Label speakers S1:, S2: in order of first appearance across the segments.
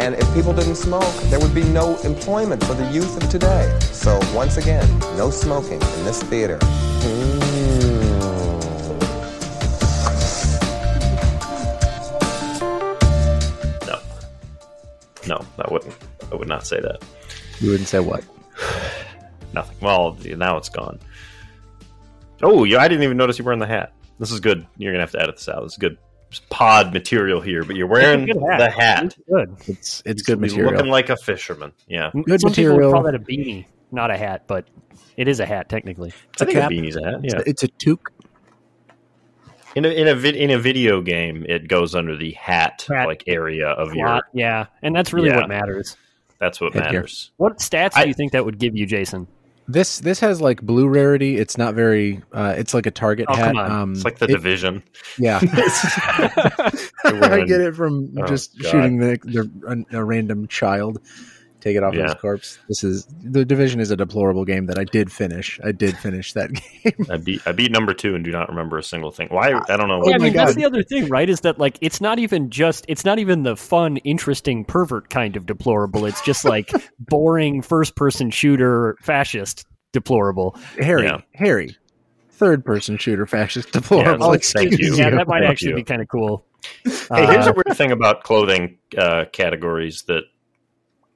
S1: And if people didn't smoke, there would be no employment for the youth of today. So once again, no smoking in this theater. Mm.
S2: No, no, I wouldn't. I would not say that.
S3: You wouldn't say what?
S2: Nothing. Well, now it's gone. Oh, yeah, I didn't even notice you wearing the hat. This is good. You're gonna have to edit this out. This is good pod material here, but you're wearing
S4: It's a good hat.
S2: the hat.
S4: It's good.
S3: It's it's good
S2: He's
S3: material.
S2: Looking like a fisherman. Yeah,
S3: Good
S4: Some people
S3: material.
S4: would call that a beanie, not a hat, but it is a hat technically.
S2: I think
S3: cap.
S2: a beanie's a hat.
S3: It's
S2: Yeah,
S3: a- It's a toque.
S2: in a in a vid, in a video game, it goes under the hat,
S4: Hat.
S2: like area of your.
S4: Yeah, and that's really
S2: Yeah.
S4: what matters.
S2: That's what
S3: Headgear.
S2: matters.
S4: What stats
S2: I-
S4: do you think that would give you, Jason?
S3: This this has like blue rarity. It's not very. Uh, it's like a target
S4: Oh,
S3: hat. Um,
S2: It's like the
S3: it-
S2: division.
S3: Yeah, I get it from
S2: Oh,
S3: just
S2: God.
S3: shooting the, the a, a random child. Take it off
S2: Yeah.
S3: his corpse. This is the division is a deplorable game that I did finish. I did finish that game.
S2: I beat I beat number two and do not remember a single thing. Why? I don't know.
S3: Oh
S4: yeah, I
S3: my
S4: mean that's the other thing, right? Is that like it's not even just it's not even the fun, interesting pervert kind of deplorable. It's just like boring first person shooter fascist deplorable.
S3: Harry,
S2: Yeah.
S3: Harry, third person shooter fascist deplorable.
S2: Yeah,
S3: Excuse
S2: thank you.
S4: Yeah, that might
S2: Thank
S4: actually
S2: you.
S4: be kind of cool.
S2: Hey, here's
S4: Uh,
S2: a weird thing about clothing uh, categories that,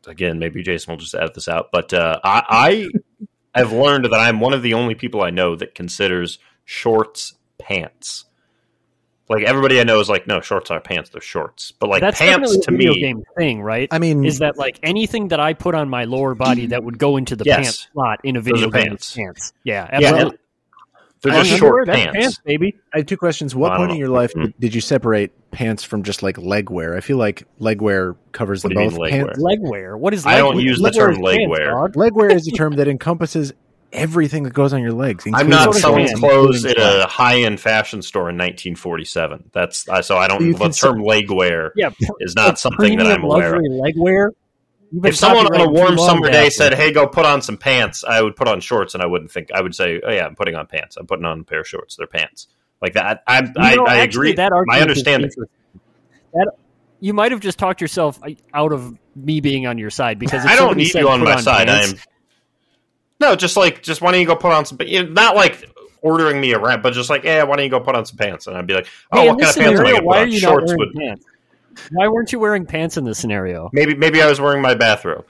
S2: again, maybe Jason will just edit this out, but uh, I, I have learned that I'm one of the only people I know that considers shorts pants. Like everybody I know is like, no, shorts are pants; they're shorts. But like
S4: that's
S2: pants to
S4: a video
S2: me,
S4: game thing, right?
S3: I mean,
S4: is that like anything that I put on my lower body that would go into the
S2: Yes.
S4: pants slot in a video game
S2: pants.
S4: pants. Yeah,
S2: yeah,
S4: absolutely.
S2: and they're just short
S4: that's
S2: pants.
S4: baby.
S3: I have two questions. What
S2: I don't
S3: point in your life
S2: Mm.
S3: did, did you separate pants from just like leg wear? I feel like leg wear covers
S2: What
S3: them both.
S2: mean leg
S3: Pants-
S2: wear?
S4: Leg wear. What is
S2: I don't
S4: wear?
S2: use the
S4: Leg wear
S2: term
S4: is
S2: leg
S4: pants,
S2: wear.
S4: dog.
S3: Leg wear is a term that encompasses everything that goes on your legs.
S2: I'm not
S4: Sort of
S2: selling clothes at a high-end fashion store in 1947. That's uh, so I don't.
S3: So
S2: the
S3: consider-
S2: term leg wear
S4: Yeah, pr-
S2: is not something that I'm aware of.
S4: leg wear.
S2: If someone on a warm summer day said, "Hey, go put on some pants," I would put on shorts, and I wouldn't think. I would say, "Oh yeah, I'm putting on pants. I'm putting on a pair of shorts. They're pants." Like that. I I,
S4: know,
S2: I
S4: actually,
S2: agree.
S4: That
S2: My understanding.
S4: That you might have just talked yourself uh, out of me being on your side because
S2: I don't need you on my side.
S4: pants-
S2: I'm no, just like just why don't you go put on some? Not like ordering me around, but just like, yeah, why don't you go put on some pants? And I'd be like, oh,
S4: Hey,
S2: what kind of pants am I going to put
S4: are
S2: on? Shorts would
S4: pants? Why weren't you wearing pants in this scenario?
S2: maybe maybe I was wearing my bathrobe.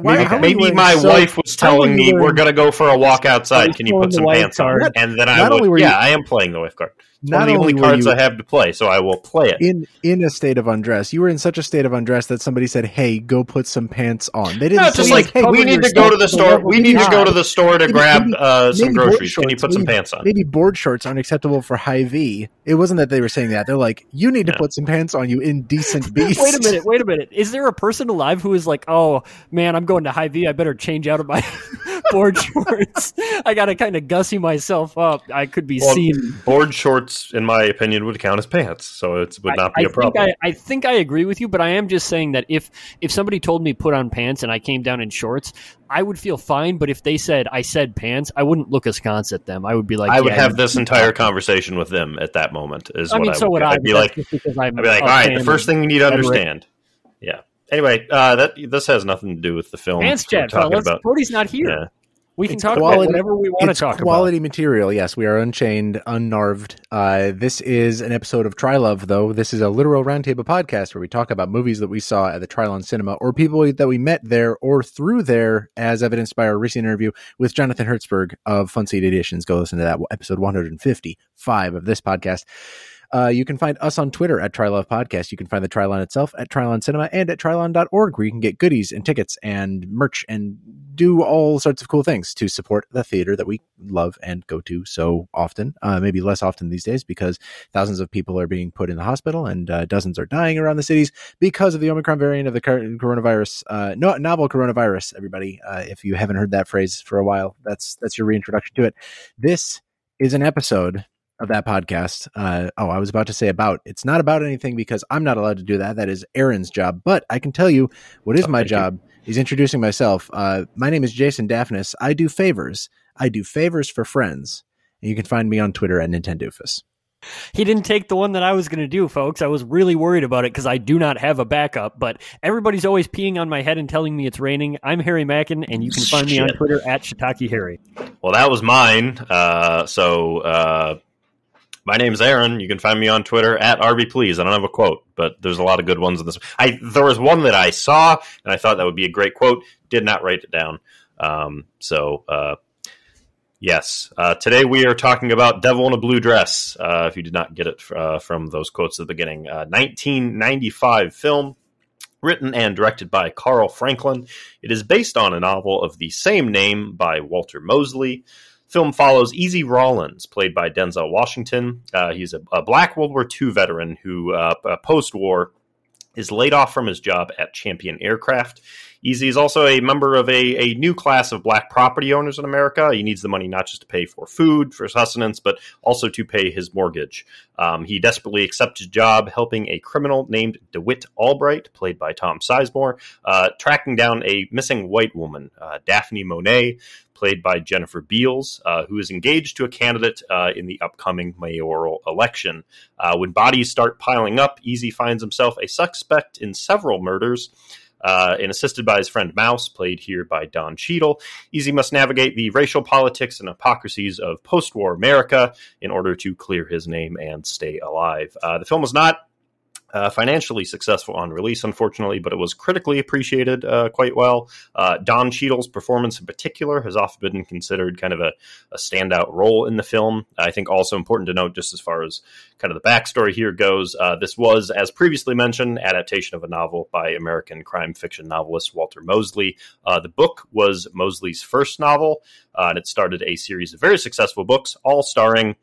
S3: Why-
S2: Maybe,
S3: how
S2: maybe my
S3: so-
S2: wife was telling
S3: you
S2: me we're going to go for a walk outside. Can you put some
S4: wild
S2: pants on?
S4: card.
S2: And then I
S3: Not
S2: would,
S3: only you-
S2: yeah, I am playing the wife card. It's one
S3: Not
S2: of the only
S3: only
S2: cards
S3: you-
S2: I have to play, so I will play it.
S3: in in a state of undress. You were in such a state of undress that somebody said, "Hey, go put some pants on." They didn't
S2: No,
S3: say
S2: just like
S3: "Hey,
S2: we need to go to the store. We need to go to the store to
S3: Maybe-
S2: grab
S3: maybe-
S2: uh, some
S3: maybe board
S2: groceries. Can you
S3: shorts,
S2: put some pants on?
S3: maybe board shorts aren't acceptable for Hy-Vee. It wasn't that they were saying that. They're like, "You need to put some pants on, you indecent beast."
S4: Wait a minute, wait a minute. Is there a person alive who is like, oh man, I'm going to Hy-Vee. I better change out of my board shorts. I got to kind of gussy myself up. I could be
S2: Well,
S4: seen.
S2: Board shorts, in my opinion, would count as pants, so it would not
S4: I,
S2: be
S4: I
S2: a problem.
S4: Think I, I think I agree with you, but I am just saying that if if somebody told me put on pants and I came down in shorts, I would feel fine. But if they said I said pants, I wouldn't look askance at them. I would be like,
S2: I would
S4: yeah,
S2: have this entire conversation with them at that moment. Is
S4: I
S2: what
S4: mean,
S2: I
S4: so would. I.
S2: I'd be like, I'd be like, all right. The first thing you need to understand. Yeah. Anyway, uh, that this has nothing to do with the film
S4: pants
S2: we're
S4: chat,
S2: talking
S4: fellas.
S2: about.
S4: Cody's not here.
S2: Yeah.
S4: We can
S3: It's
S4: talk
S3: quality-
S4: about whatever we want to
S3: it's
S4: talk
S3: quality material. Yes, we are unchained, unnarved. Uh, this is an episode of Try Love, though. This is a literal roundtable podcast where we talk about movies that we saw at the Trylon Cinema, or people that we met there or through there, as evidenced by our recent interview with Jonathan Hertzberg of Fun Seat Editions. Go listen to that episode 155 of this podcast. Uh, you can find us on Twitter at Trylove Podcast. You can find the Trylon itself at Trylon Cinema and at Trylon.org, where you can get goodies and tickets and merch and do all sorts of cool things to support the theater that we love and go to so often. Uh, maybe less often these days because thousands of people are being put in the hospital and uh, dozens are dying around the cities because of the Omicron variant of the coronavirus, uh, no, novel coronavirus. Everybody, uh, if you haven't heard that phrase for a while, that's that's your reintroduction to it. This is an episode of that podcast. Uh, oh, I was about to say about. It's not about anything because I'm not allowed to do that. That is Aaron's job. But I can tell you what is oh, my job you. is introducing myself. Uh, my name is Jason Daphnis. I do favors. I do favors for friends. And you can find me on Twitter at Nintendoofus.
S4: He didn't take the one that I was going to do, folks. I was really worried about it because I do not have a backup. But everybody's always peeing on my head and telling me it's raining. I'm Harry Mackin, and you can find Shit. me on Twitter at Shiitake Harry.
S2: Well, that was mine. Uh, so uh, my name's Aaron. You can find me on Twitter at RB Please. I don't have a quote, but there's a lot of good ones in this. I there was one that I saw and I thought that would be a great quote. Did not write it down. Um, so uh, yes, uh, today we are talking about Devil in a Blue Dress. Uh, if you did not get it uh, from those quotes at the beginning, 1995 uh, film. Written and directed by Carl Franklin. It is based on a novel of the same name by Walter Mosley. Film follows Easy Rawlins, played by Denzel Washington. Uh, he's a, a, black World War II veteran who, uh, post war, is laid off from his job at Champion Aircraft. Easy is also a member of a, a new class of black property owners in America. He needs the money not just to pay for food, for sustenance, but also to pay his mortgage. Um, he desperately accepts a job helping a criminal named DeWitt Albright, played by Tom Sizemore, uh, tracking down a missing white woman, uh, Daphne Monet, played by Jennifer Beals, uh, who is engaged to a candidate uh, in the upcoming mayoral election. Uh, when bodies start piling up, Easy finds himself a suspect in several murders. Uh, and assisted by his friend Mouse, played here by Don Cheadle, Easy must navigate the racial politics and hypocrisies of post war America in order to clear his name and stay alive. Uh, the film was not uh, financially successful on release, unfortunately, but it was critically appreciated uh, quite well. Uh, Don Cheadle's performance, in particular, has often been considered kind of a, a, standout role in the film. I think also important to note, just as far as kind of the backstory here goes, uh, this was, as previously mentioned, adaptation of a novel by American crime fiction novelist Walter Mosley. Uh, the book was Mosley's first novel, uh, and it started a series of very successful books, all starring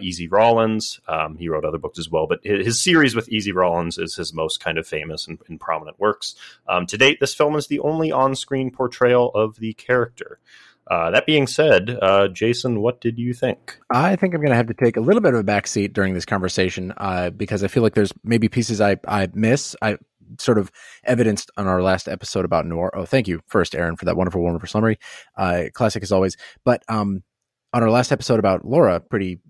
S2: Easy Rawlins. Um, he wrote other books as well, but his, his series with Easy Rawlins is his most kind of famous and, and prominent works. Um, to date, this film is the only on screen portrayal of the character. Uh, that being said, uh, Jason, what did you think?
S3: I think I'm going to have to take a little bit of a backseat during this conversation uh, because I feel like there's maybe pieces I, I miss. I sort of evidenced on our last episode about noir. Oh, thank you first, Aaron, for that wonderful, wonderful summary. Uh, classic as always. But um, on our last episode about Laura, pretty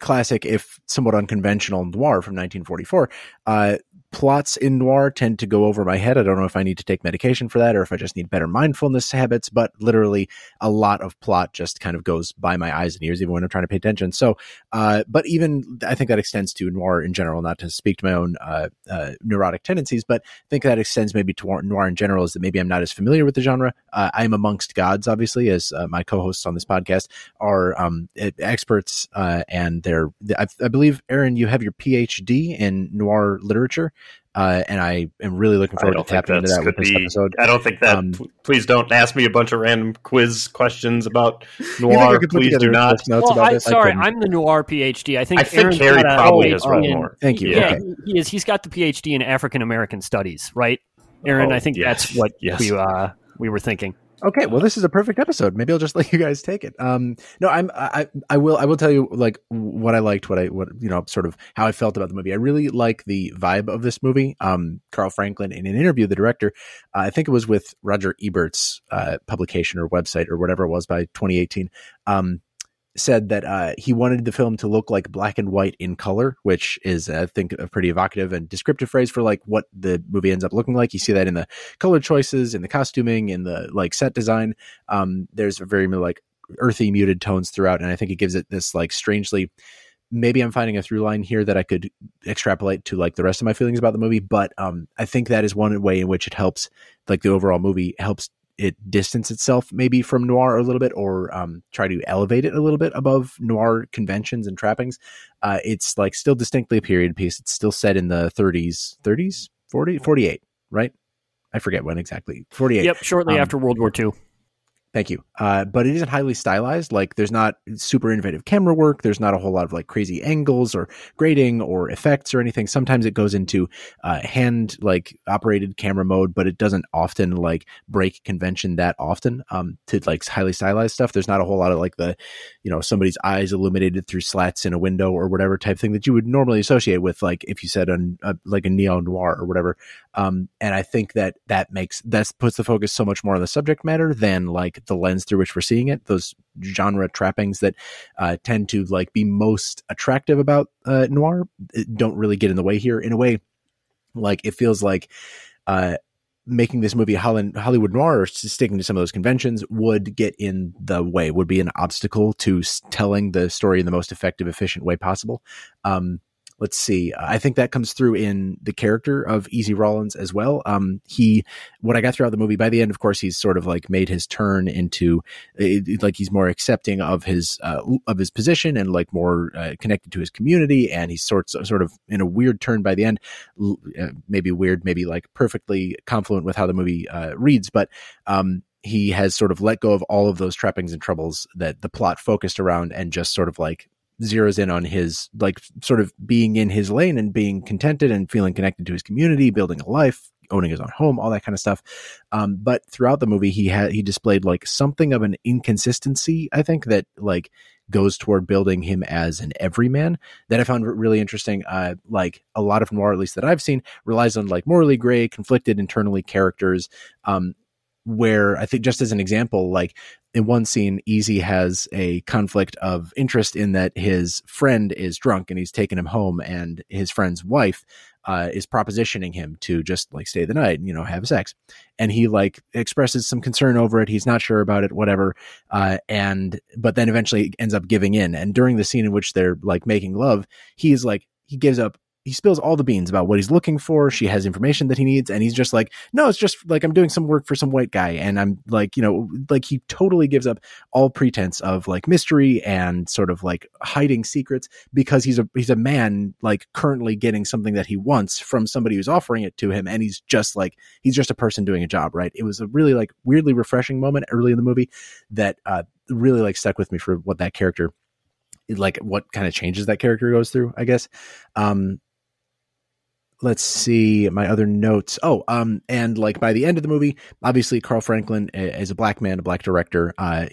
S3: classic, if somewhat unconventional noir from 1944. Uh, plots in noir tend to go over my head. I don't know if I need to take medication for that or if I just need better mindfulness habits, but literally a lot of plot just kind of goes by my eyes and ears, even when I'm trying to pay attention. So, uh, but even I think that extends to noir in general, not to speak to my own uh, uh, neurotic tendencies, but I think that extends maybe to noir in general is that maybe I'm not as familiar with the genre. Uh, I'm amongst gods, obviously, as uh, my co-hosts on this podcast are um, experts uh, and they're, I, I believe, Aaron, you have your PhD in noir literature. Uh, and I am really looking forward to tapping into that with this be, episode.
S2: I don't think that. Um, please don't ask me a bunch of random quiz questions about noir. Please do not.
S4: Well, I, sorry, I'm the noir PhD. I think
S2: I think Harry probably has read
S3: more. Thank you.
S4: Yeah, okay. he is. He's got the PhD in African American Studies, right, Aaron? Oh, I think yes. that's what yes. we uh, we were thinking.
S3: Okay, well, this is a perfect episode. Maybe I'll just let you guys take it. Um, no, I'm, I, I will, I will tell you like what I liked, what I, what you know, sort of how I felt about the movie. I really like the vibe of this movie. Um, Carl Franklin, in an interview, the director, uh, I think it was with Roger Ebert's uh, publication or website or whatever it was by 2018. Um, said that uh, he wanted the film to look like black and white in color, which is, I think, a pretty evocative and descriptive phrase for like what the movie ends up looking like. You see that in the color choices, in the costuming, in the like set design. Um, there's a very like earthy, muted tones throughout, and I think it gives it this like strangely. Maybe I'm finding a through line here that I could extrapolate to like the rest of my feelings about the movie, but um, I think that is one way in which it helps, like the overall movie helps it distance itself maybe from noir a little bit or um, try to elevate it a little bit above noir conventions and trappings uh, it's like still distinctly a period piece. It's still set in the 30s 30s 40 48 right? I forget when exactly. 48
S4: yep shortly um, after world war ii
S3: Thank you. Uh, but it isn't highly stylized. Like there's not super innovative camera work. There's not a whole lot of like crazy angles or grading or effects or anything. Sometimes it goes into uh, hand like operated camera mode, but it doesn't often like break convention that often um, to like highly stylized stuff. There's not a whole lot of like the, you know, somebody's eyes illuminated through slats in a window or whatever type thing that you would normally associate with like if you said on uh, like a neo noir or whatever. Um, and I think that that makes that puts the focus so much more on the subject matter than like the lens through which we're seeing it. Those genre trappings that uh, tend to like be most attractive about uh, noir don't really get in the way here. In a way, like it feels like. Uh, making this movie Hollywood noir or sticking to some of those conventions would get in the way, would be an obstacle to telling the story in the most effective, efficient way possible. Um, let's see. I think that comes through in the character of Easy Rawlins as well. Um, he, what I got throughout the movie, by the end, of course, he's sort of like made his turn into like he's more accepting of his uh, of his position and like more uh, connected to his community, and he's sort sort of in a weird turn by the end. Uh, maybe weird, maybe like perfectly confluent with how the movie uh, reads, but um, he has sort of let go of all of those trappings and troubles that the plot focused around and just sort of like zeroes in on his like sort of being in his lane and being contented and feeling connected to his community, building a life, owning his own home, all that kind of stuff. Um, but throughout the movie, he had he displayed like something of an inconsistency. I think that like goes toward building him as an everyman that I found really interesting. Uh, like a lot of noir, at least that I've seen, relies on like morally gray, conflicted internally characters. Um, where I think just as an example, like in one scene, Easy has a conflict of interest in that his friend is drunk and he's taken him home, and his friend's wife uh, is propositioning him to just like stay the night, and you know, have sex, and he like expresses some concern over it. He's not sure about it, whatever, uh, and but then eventually ends up giving in. And during the scene in which they're like making love, he's like he gives up he spills all the beans about what he's looking for. She has information that he needs, and he's just like, no, it's just like I'm doing some work for some white guy, and I'm like, you know, like he totally gives up all pretense of like mystery and sort of like hiding secrets because he's a he's a man like currently getting something that he wants from somebody who's offering it to him, and he's just like he's just a person doing a job, right? It was a really like weirdly refreshing moment early in the movie that uh, really like stuck with me for what that character like what kind of changes that character goes through i guess um let's see my other notes. Oh, um, and like by the end of the movie, obviously Carl Franklin is a black man, a black director. Uh,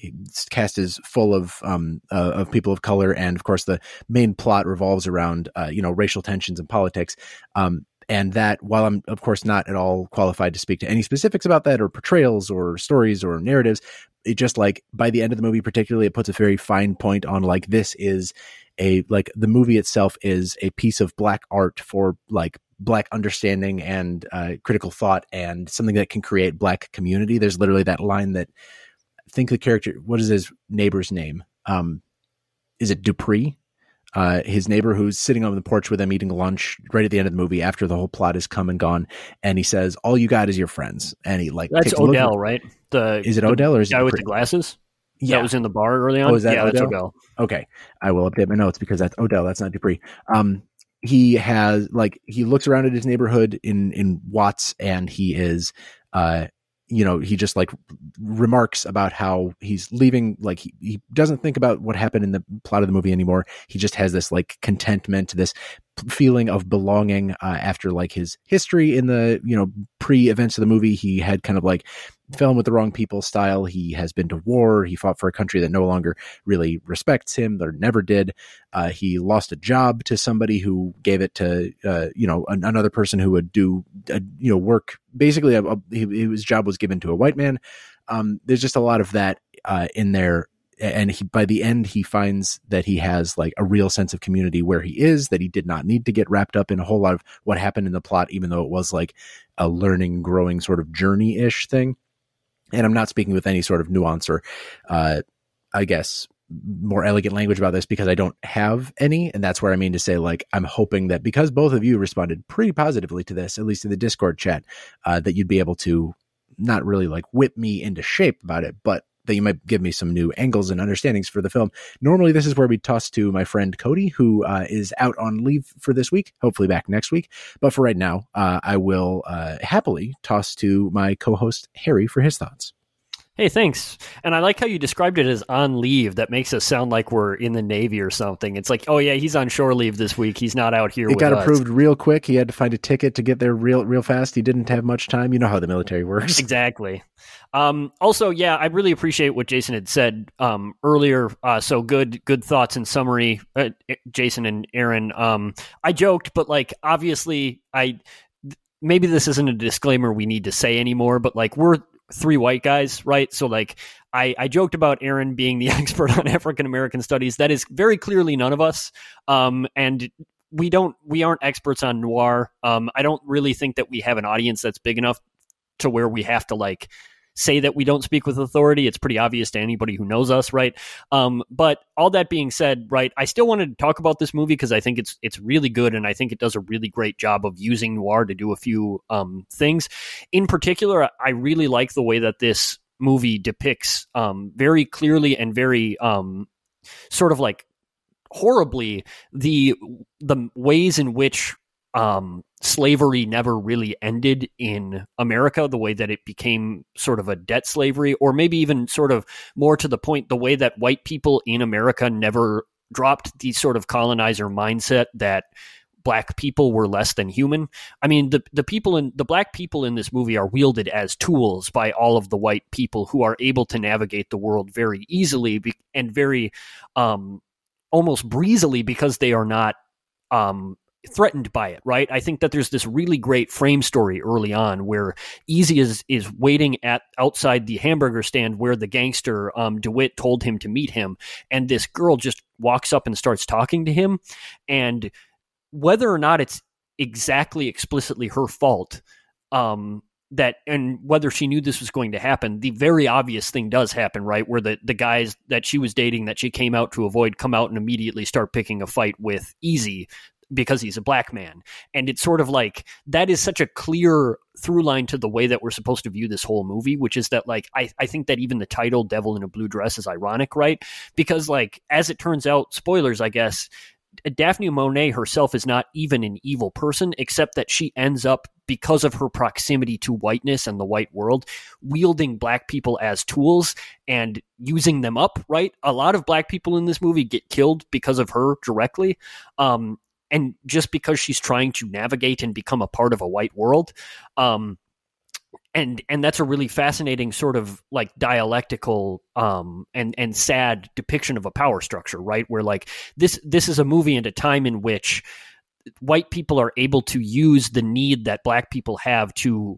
S3: cast is full of um uh, of people of color, and of course the main plot revolves around uh, you know racial tensions and politics. Um, and that while I'm of course not at all qualified to speak to any specifics about that or portrayals or stories or narratives, it just like by the end of the movie, particularly, it puts a very fine point on like this is a like the movie itself is a piece of black art for like black understanding and uh, critical thought and something that can create black community. There's literally that line that think the character. What is his neighbor's name? Um, is it Dupree? Uh, his neighbor who's sitting on the porch with him eating lunch right at the end of the movie after the whole plot has come and gone, and he says, "All you got is your friends." And he like
S4: that's Odell, right? The
S3: is it Odell or is
S4: guy
S3: it
S4: with the glasses?
S3: Yeah,
S4: that was in the bar early on.
S3: Oh, is that
S4: yeah,
S3: Odell?
S4: Odell.
S3: Okay, I will update my notes because that's Odell. That's not Dupree. Um, he has like he looks around at his neighborhood in in Watts and he is uh you know he just like remarks about how he's leaving like he, he doesn't think about what happened in the plot of the movie anymore. He just has this like contentment this feeling of belonging uh, after like his history in the you know pre events of the movie. He had kind of like fell in with the wrong people style. He has been to war. He fought for a country that no longer really respects him or never did. Uh, he lost a job to somebody who gave it to, uh, you know, an, another person who would do, a, you know, work. Basically, a, a, his job was given to a white man. Um, there's just a lot of that uh, in there. And he, by the end, he finds that he has like a real sense of community where he is, that he did not need to get wrapped up in a whole lot of what happened in the plot, even though it was like a learning, growing sort of journey ish thing and I'm not speaking with any sort of nuance or, uh, I guess, more elegant language about this because I don't have any. And that's where I mean to say, like, I'm hoping that because both of you responded pretty positively to this, at least in the Discord chat, uh, that you'd be able to not really like whip me into shape about it, but that you might give me some new angles and understandings for the film. Normally, this is where we toss to my friend Cody, who uh, is out on leave for this week, hopefully back next week. But for right now, uh, I will uh, happily toss to my co host Harry for his thoughts.
S4: Hey, thanks. And I like how you described it as on leave. That makes us sound like we're in the Navy or something. It's like, oh yeah, he's on shore leave this week. He's not out here.
S3: It got
S4: us.
S3: approved real quick. He had to find a ticket to get there real, real fast. He didn't have much time. You know how the military works.
S4: Exactly. Um, also, yeah, I really appreciate what Jason had said um, earlier. Uh, so good, good thoughts and summary, uh, Jason and Aaron. Um, I joked, but like obviously, I maybe this isn't a disclaimer we need to say anymore. But like we're three white guys, right? So like I, I joked about Aaron being the expert on African American studies. That is very clearly none of us. Um, and we don't we aren't experts on noir. Um, I don't really think that we have an audience that's big enough to where we have to like say that we don't speak with authority. It's pretty obvious to anybody who knows us, right? Um, but all that being said, right, I still wanted to talk about this movie because I think it's it's really good and I think it does a really great job of using noir to do a few um, things. In particular, I really like the way that this movie depicts um, very clearly and very um, sort of like horribly the the ways in which um, slavery never really ended in America, the way that it became sort of a debt slavery, or maybe even sort of more to the point, the way that white people in America never dropped the sort of colonizer mindset that black people were less than human. I mean, the the people in the black people in this movie are wielded as tools by all of the white people who are able to navigate the world very easily and very um, almost breezily because they are not um, threatened by it, right? I think that there's this really great frame story early on where Easy is is waiting at outside the hamburger stand where the gangster um, DeWitt told him to meet him, and this girl just walks up and starts talking to him, and whether or not it's exactly explicitly her fault, um, that and whether she knew this was going to happen, the very obvious thing does happen, right? Where the the guys that she was dating that she came out to avoid come out and immediately start picking a fight with Easy, because he's a black man. And it's sort of like that is such a clear through line to the way that we're supposed to view this whole movie, which is that like I, I think that even the title Devil in a Blue Dress is ironic, right? Because like as it turns out, spoilers, I guess, Daphne Monet herself is not even an evil person, except that she ends up, because of her proximity to whiteness and the white world, wielding black people as tools and using them up, right? A lot of black people in this movie get killed because of her directly. Um, and just because she's trying to navigate and become a part of a white world um, and and that's a really fascinating sort of like dialectical um, and and sad depiction of a power structure right? Where like this this is a movie and a time in which white people are able to use the need that black people have to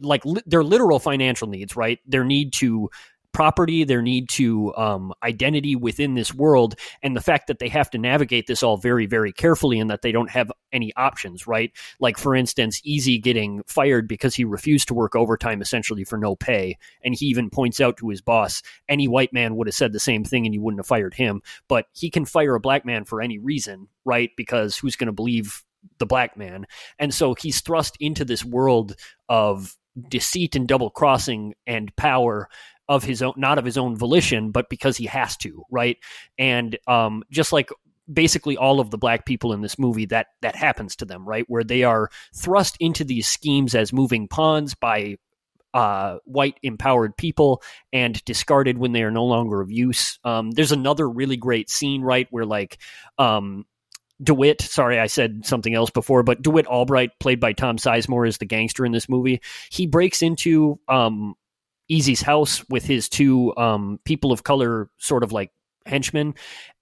S4: like li- their literal financial needs right? Their need to property, their need to um, identity within this world, and the fact that they have to navigate this all very, very carefully and that they don't have any options, right? Like, for instance, Easy getting fired because he refused to work overtime essentially for no pay. And he even points out to his boss, any white man would have said the same thing and you wouldn't have fired him. But he can fire a black man for any reason, right? Because who's going to believe the black man? And so he's thrust into this world of deceit and double crossing and power of his own, not of his own volition, but because he has to, right? And um, just like basically all of the black people in this movie that that happens to them right where they are thrust into these schemes as moving pawns by uh, white empowered people and discarded when they are no longer of use um, there's another really great scene right where like um, DeWitt, sorry, I said something else before, but DeWitt Albright, played by Tom Sizemore, is the gangster in this movie. He breaks into um, Easy's house with his two um, people of color sort of like henchmen.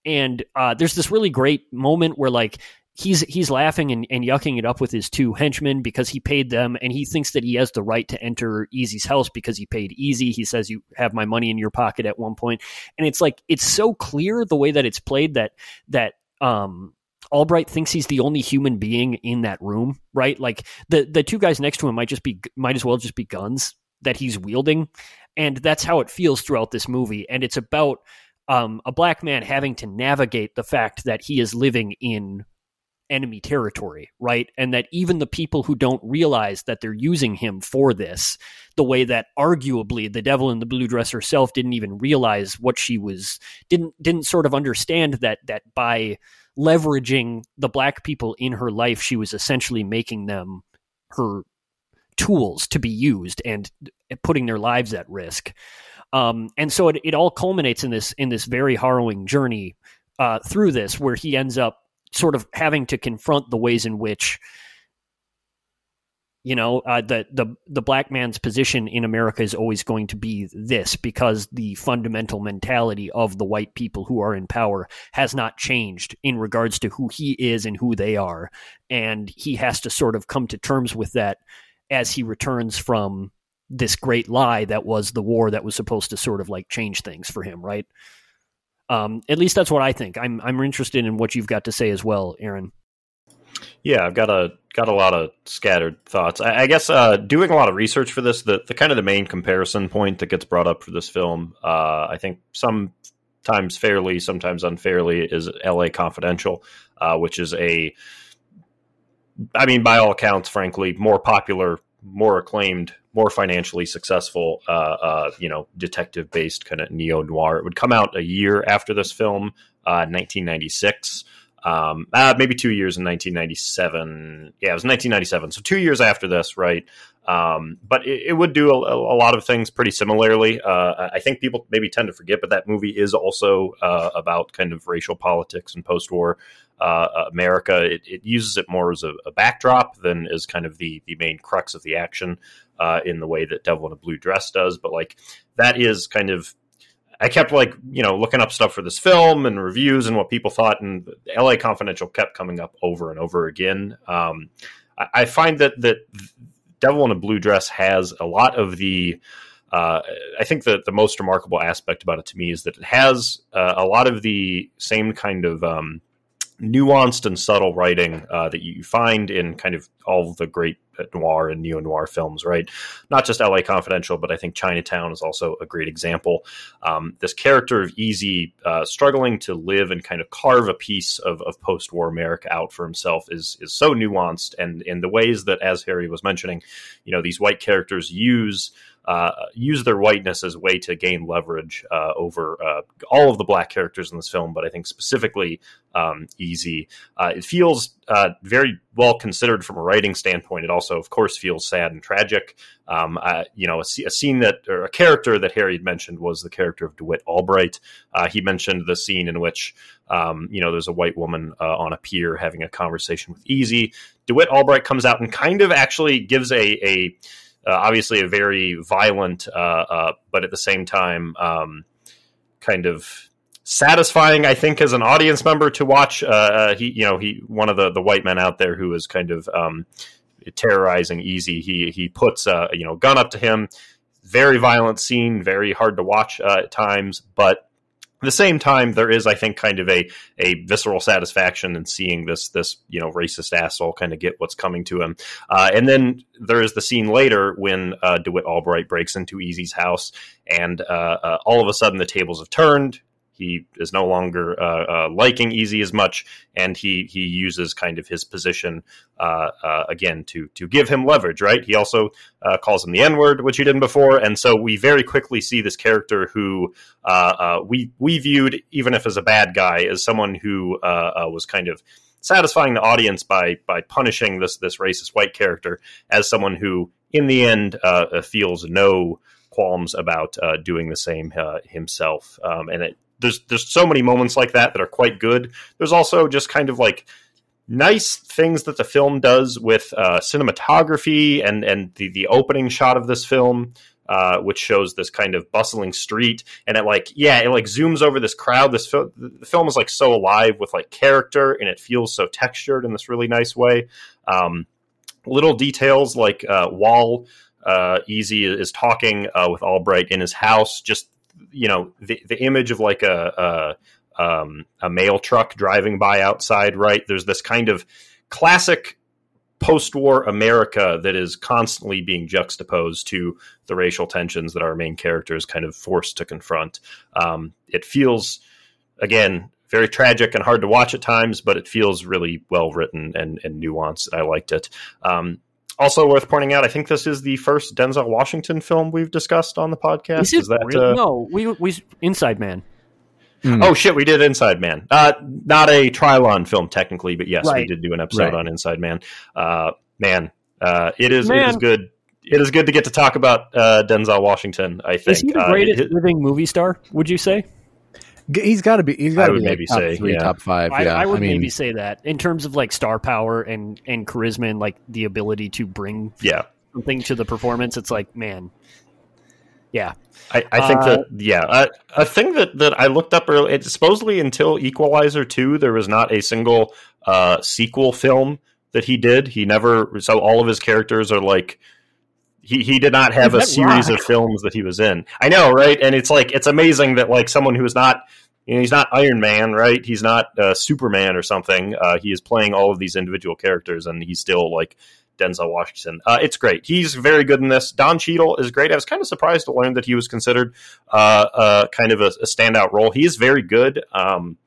S4: And uh, there's this really great moment where like he's he's laughing and, and yucking it up with his two henchmen because he paid them and he thinks that he has the right to enter Easy's house because he paid Easy. He says you have my money in your pocket at one point. And it's like it's so clear the way that it's played that that um Albright thinks he's the only human being in that room, right? Like the the two guys next to him might just be might as well just be guns that he's wielding, and that's how it feels throughout this movie. And it's about um, a black man having to navigate the fact that he is living in enemy territory, right? And that even the people who don't realize that they're using him for this, the way that arguably the devil in the blue dress herself didn't even realize what she was didn't didn't sort of understand that that by leveraging the black people in her life, she was essentially making them her tools to be used and putting their lives at risk. Um, and so it, it all culminates in this in this very harrowing journey uh, through this, where he ends up sort of having to confront the ways in which you know uh, the the the black man's position in America is always going to be this because the fundamental mentality of the white people who are in power has not changed in regards to who he is and who they are and he has to sort of come to terms with that as he returns from this great lie that was the war that was supposed to sort of like change things for him right um, at least that's what I think. I'm I'm interested in what you've got to say as well, Aaron.
S2: Yeah, I've got a got a lot of scattered thoughts. I, I guess uh, doing a lot of research for this, the, the kind of the main comparison point that gets brought up for this film, uh, I think sometimes fairly, sometimes unfairly, is L.A. Confidential, uh, which is a, I mean, by all accounts, frankly, more popular, more acclaimed more financially successful, uh, uh, you know, detective based kind of neo noir. It would come out a year after this film, uh, 1996. Um, uh, maybe two years in 1997. Yeah, it was 1997. So two years after this, right? Um, but it, it, would do a, a, lot of things pretty similarly. Uh, I think people maybe tend to forget, but that movie is also uh, about kind of racial politics and post-war uh, America. It, it, uses it more as a, a, backdrop than as kind of the the main crux of the action uh, in the way that Devil in a Blue Dress does. But like that is kind of I kept like you know looking up stuff for this film and reviews and what people thought, and L.A. Confidential kept coming up over and over again. Um, I, I, find that that Devil in a Blue Dress has a lot of the. Uh, I think that the most remarkable aspect about it to me is that it has uh, a lot of the same kind of um, nuanced and subtle writing uh, that you find in kind of all the great noir and neo noir films, right? Not just LA Confidential, but I think Chinatown is also a great example. Um, this character of Easy uh, struggling to live and kind of carve a piece of, of post war America out for himself is is so nuanced, and in the ways that, as Harry was mentioning, you know, these white characters use uh, use their whiteness as a way to gain leverage uh, over uh, all of the black characters in this film, but I think specifically um, Easy. Uh, it feels uh, very well considered from a writing standpoint. It also, of course, feels sad and tragic. Um, you know, a, a, scene that or a character that Harry had mentioned was the character of DeWitt Albright. he mentioned the scene in which um, you know there's a white woman on a pier having a conversation with Easy. DeWitt Albright comes out and kind of actually gives a, a uh, obviously a very violent, uh, uh, but at the same time, um, kind of satisfying. I think as an audience member to watch. he, you know, he one of the the white men out there who is kind of um, terrorizing Easy. He he puts a you know gun up to him. Very violent scene, very hard to watch at times, but at the same time, there is, I think, kind of a a visceral satisfaction in seeing this this you know racist asshole kind of get what's coming to him. Uh, and then there is the scene later when uh, Dewitt Albright breaks into Easy's house, and uh, uh all of a sudden the tables have turned. He is no longer uh, uh, liking Easy as much, and he he uses kind of his position uh, uh again to to give him leverage. Right? He also uh, calls him the N word, which he didn't before, and so we very quickly see this character who uh, we we viewed even if as a bad guy as someone who was kind of satisfying the audience by by punishing this this racist white character as someone who in the end feels no qualms about uh, doing the same uh, himself. Um, and it there's there's so many moments like that that are quite good. There's also just kind of like nice things that the film does with uh, cinematography and and the the opening shot of this film. Uh, which shows this kind of bustling street, and it like yeah, it like zooms over this crowd. This fil- the film is like so alive with like character, and it feels so textured in this really nice way. Um, little details like uh, while uh, Easy is talking uh, with Albright in his house, just you know the the image of like a, a um, a mail truck driving by outside, right? There's this kind of classic post-war America that is constantly being juxtaposed to the racial tensions that our main character is kind of forced to confront. Um, it feels, again, very tragic and hard to watch at times, but it feels really well written and, and nuanced. I liked it. Um, also worth pointing out, I think this is the first Denzel Washington film we've discussed on the podcast.
S4: Is, is that really? uh, no? We we Inside Man.
S2: Mm. Oh shit, we did Inside Man. Uh, not a Trylon film technically, but yes, right. we did do an episode right. on Inside Man. Uh, man, uh, it is man. it is good. it is good to get to talk about uh, Denzel Washington. I think
S4: Is he the
S2: Uh,
S4: greatest
S2: it-
S4: living movie star? Would you say?
S3: G- He's got to be. He's got to
S2: would
S3: be like
S2: maybe
S3: top
S2: say,
S3: three,
S2: yeah.
S3: top five.
S4: I,
S3: yeah,
S4: I would
S3: mean,
S4: maybe say that in terms of like star power and and charisma and like the ability to bring
S2: yeah,
S4: something to the performance. It's like, man, yeah,
S2: I, I think
S4: Uh,
S2: that yeah, uh, a thing that that I looked up earlier. Supposedly until Equalizer two, there was not a single uh, sequel film that he did. He never. So all of his characters are like. He, he did not have a series
S4: rock.
S2: of films that he was in. I know, right? And it's like it's amazing that like someone who is not, you know, he's not Iron Man, right? He's not uh, Superman or something. Uh, he is playing all of these individual characters, and he's still like Denzel Washington. Uh, it's great. He's very good in this. Don Cheadle is great. I was kind of surprised to learn that he was considered uh, uh, kind of a, a standout role. He is very good. Um,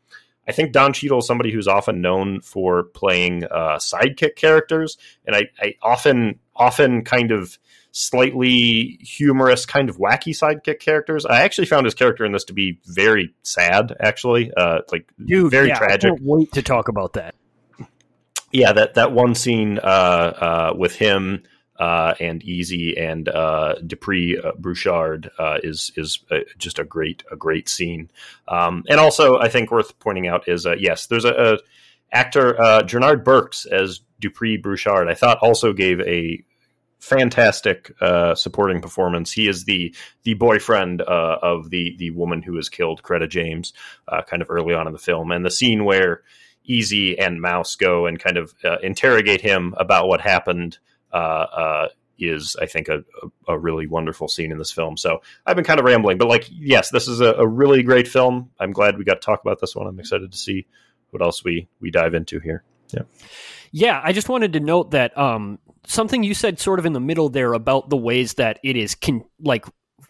S2: I think Don Cheadle is somebody who's often known for playing uh, sidekick characters, and I, I often often kind of slightly humorous, kind of wacky sidekick characters. I actually found his character in this to be very sad. Actually, uh, like
S4: dude,
S2: very
S4: yeah,
S2: tragic
S4: I can't wait to talk about that.
S2: yeah, that that one scene uh, uh, with him uh, and Easy and uh, Dupree uh, Bouchard uh, is is uh, just a great a great scene. Um, and also, I think worth pointing out is uh, yes, there's a, a actor uh, Jernard Burks as Dupree Bouchard. I thought also gave a fantastic uh, supporting performance. He is the the boyfriend uh, of the the woman who was killed, Coretta James, uh, kind of early on in the film, and the scene where Easy and Mouse go and kind of uh, interrogate him about what happened. Uh, uh, is I think a, a, a really wonderful scene in this film. So I've been kind of rambling, but like, yes, this is a, a really great film. I'm glad we got to talk about this one. I'm excited to see what else we we dive into here.
S4: Yeah. Yeah, I just wanted to note that um, something you said sort of in the middle there about the ways that it is con- like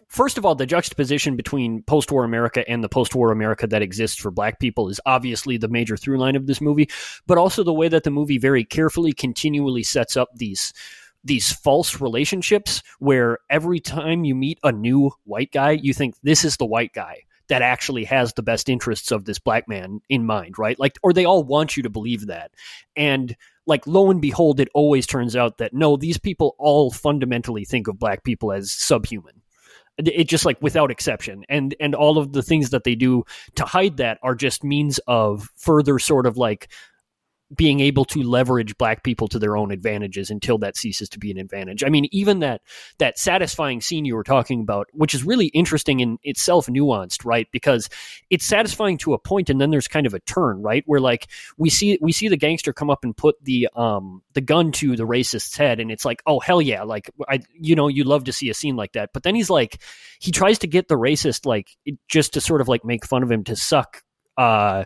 S4: first of all the juxtaposition between post-war America and the post-war America that exists for black people is obviously the major through line of this movie, but also the way that the movie very carefully continually sets up these these false relationships where every time you meet a new white guy, you think this is the white guy that actually has the best interests of this black man in mind, right? Like, or they all want you to believe that. And like, lo and behold, it always turns out that no, these people all fundamentally think of black people as subhuman. It just like without exception, and and all of the things that they do to hide that are just means of further sort of like being able to leverage black people to their own advantages until that ceases to be an advantage. I mean, even that that satisfying scene you were talking about, which is really interesting in itself, nuanced, right? Because it's satisfying to a point, and then there's kind of a turn, right? Where like we see we see the gangster come up and put the um the gun to the racist's head, and it's like, oh hell yeah, like I you know you'd love to see a scene like that. But then he's like, he tries to get the racist like just to sort of like make fun of him to suck. uh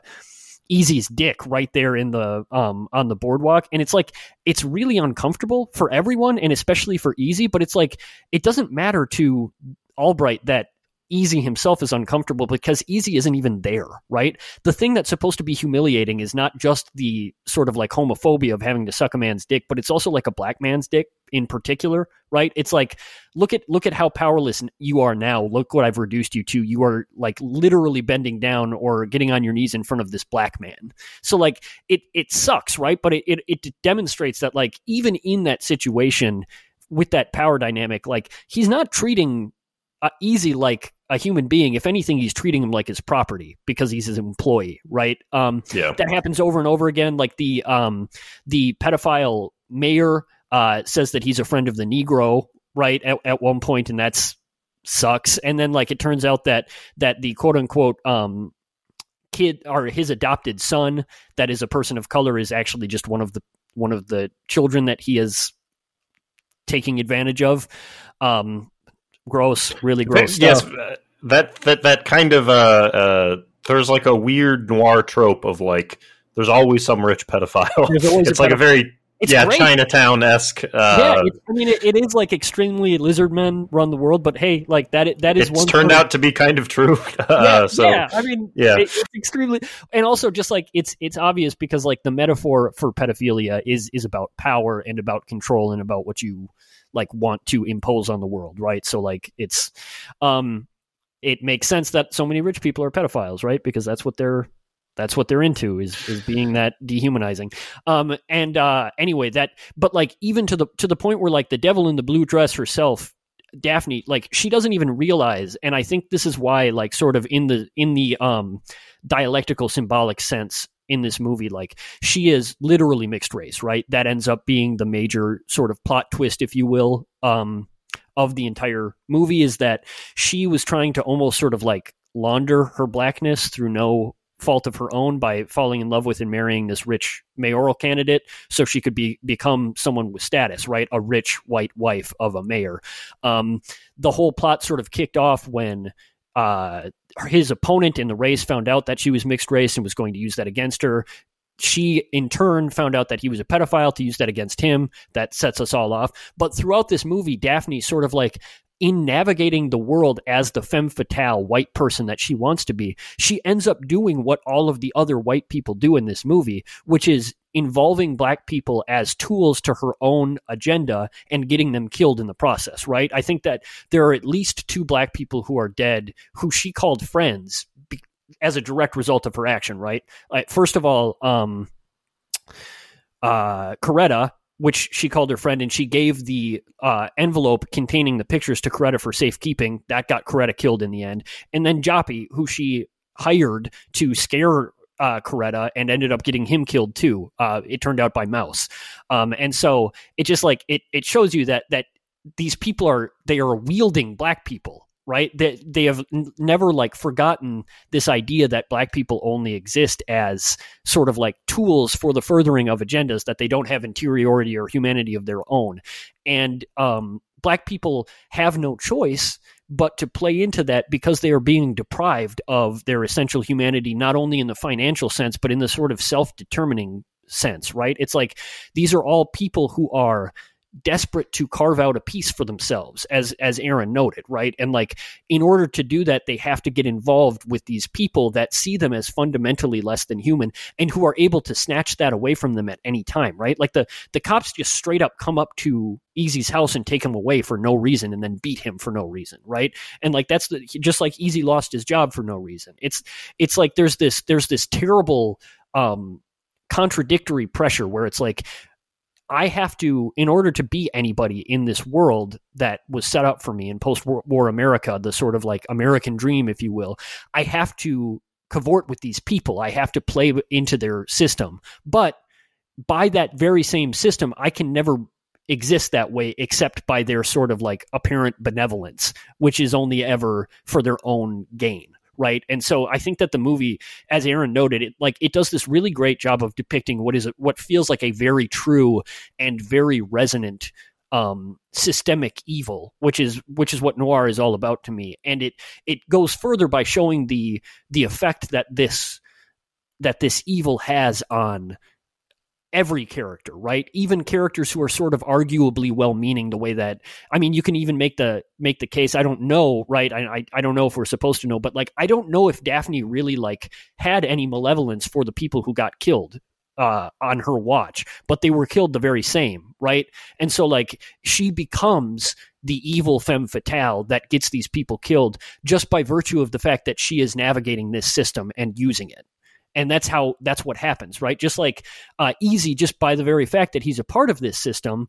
S4: Easy's dick right there in the um on the boardwalk. And it's like it's really uncomfortable for everyone and especially for Easy but it's like it doesn't matter to Albright that Easy himself is uncomfortable because Easy isn't even there, right? The thing that's supposed to be humiliating is not just the sort of like homophobia of having to suck a man's dick, but it's also like a black man's dick in particular, right? It's like look at look at how powerless you are now. Look what I've reduced you to. You are like literally bending down or getting on your knees in front of this black man. So like it it sucks, right? But it it, it demonstrates that like even in that situation with that power dynamic, like he's not treating uh, easy like a human being. If anything, he's treating him like his property because he's his employee, right? Um,
S2: Yeah.
S4: that happens over and over again. Like the um, the pedophile mayor uh, says that he's a friend of the Negro, right? At, at one point, and that's sucks. And then like it turns out that that the quote unquote um, kid or his adopted son that is a person of color is actually just one of the one of the children that he is taking advantage of. Um, gross, really gross.
S2: yes,
S4: stuff.
S2: uh, that that that kind of uh, uh, there's like a weird noir trope of like there's always some rich pedophile.
S4: Always a
S2: it's like a very
S4: It's
S2: yeah. Chinatown esque.
S4: yeah,
S2: Uh,
S4: it's, I mean, it, it is like extremely lizard men run the world, but hey, like that, that is
S2: it's
S4: one.
S2: turned out to be kind of true.
S4: yeah,
S2: uh, so
S4: yeah, I mean,
S2: yeah.
S4: it- it's extremely, and also just like it's it's obvious because like the metaphor for pedophilia is is about power and about control and about what you like want to impose on the world, right? So like it's, um, it makes sense that so many rich people are pedophiles, right? Because that's what they're That's what they're into is is being that dehumanizing. Um, and uh, anyway, that but like even to the to the point where like the devil in the blue dress herself Daphne, like she doesn't even realize, and I think this is why, like, sort of in the in the um dialectical symbolic sense in this movie, like she is literally mixed race, right? That ends up being the major sort of plot twist, if you will, um, of the entire movie is that she was trying to almost sort of like launder her blackness through no fault of her own by falling in love with and marrying this rich mayoral candidate so she could be become someone with status right a rich white wife of a mayor um, the whole plot sort of kicked off when uh, his opponent in the race found out that she was mixed race and was going to use that against her. She in turn found out that he was a pedophile to use that against him. That sets us all off. But throughout this movie daphne sort of like in navigating the world as the femme fatale white person that she wants to be, she ends up doing what all of the other white people do in this movie, which is involving black people as tools to her own agenda and getting them killed in the process, right? I think that there are at least two black people who are dead who she called friends as a direct result of her action, right? Like, first of all, um, uh, Coretta, which she called her friend, and she gave the uh, envelope containing the pictures to Coretta for safekeeping. That got Coretta killed in the end. And then Joppy, who she hired to scare uh, Coretta and ended up getting him killed too. Uh, it turned out by Mouse. Um, and so it just like it it shows you that that these people are they are wielding black people right? They, they have never like forgotten this idea that black people only exist as sort of like tools for the furthering of agendas that they don't have interiority or humanity of their own. And um, black people have no choice but to play into that because they are being deprived of their essential humanity not only in the financial sense but in the sort of self-determining sense right? It's like these are all people who are desperate to carve out a piece for themselves as as Aaron noted right? And like in order to do that they have to get involved with these people that see them as fundamentally less than human and who are able to snatch that away from them at any time right? Like the the cops just straight up come up to Easy's house and take him away for no reason and then beat him for no reason right? And like that's the, just like Easy lost his job for no reason. It's it's like there's this there's this terrible um contradictory pressure where it's like I have to, in order to be anybody in this world that was set up for me in post war America, the sort of like American dream, if you will, I have to cavort with these people. I have to play into their system. But by that very same system, I can never exist that way except by their sort of like apparent benevolence, which is only ever for their own gain right? And so I think that the movie, as Aaron noted, it like it does this really great job of depicting what is what feels like a very true and very resonant um, systemic evil, which is which is what noir is all about to me. And it it goes further by showing the the effect that this that this evil has on every character, right? Even characters who are sort of arguably well-meaning. The way that I mean, you can even make the make the case. I don't know, right? I, I I don't know if we're supposed to know, but like I don't know if Daphne really like had any malevolence for the people who got killed uh, on her watch, but they were killed the very same, right? And so, like, she becomes the evil femme fatale that gets these people killed just by virtue of the fact that she is navigating this system and using it and that's how that's what happens right? Just like uh, easy just by the very fact that he's a part of this system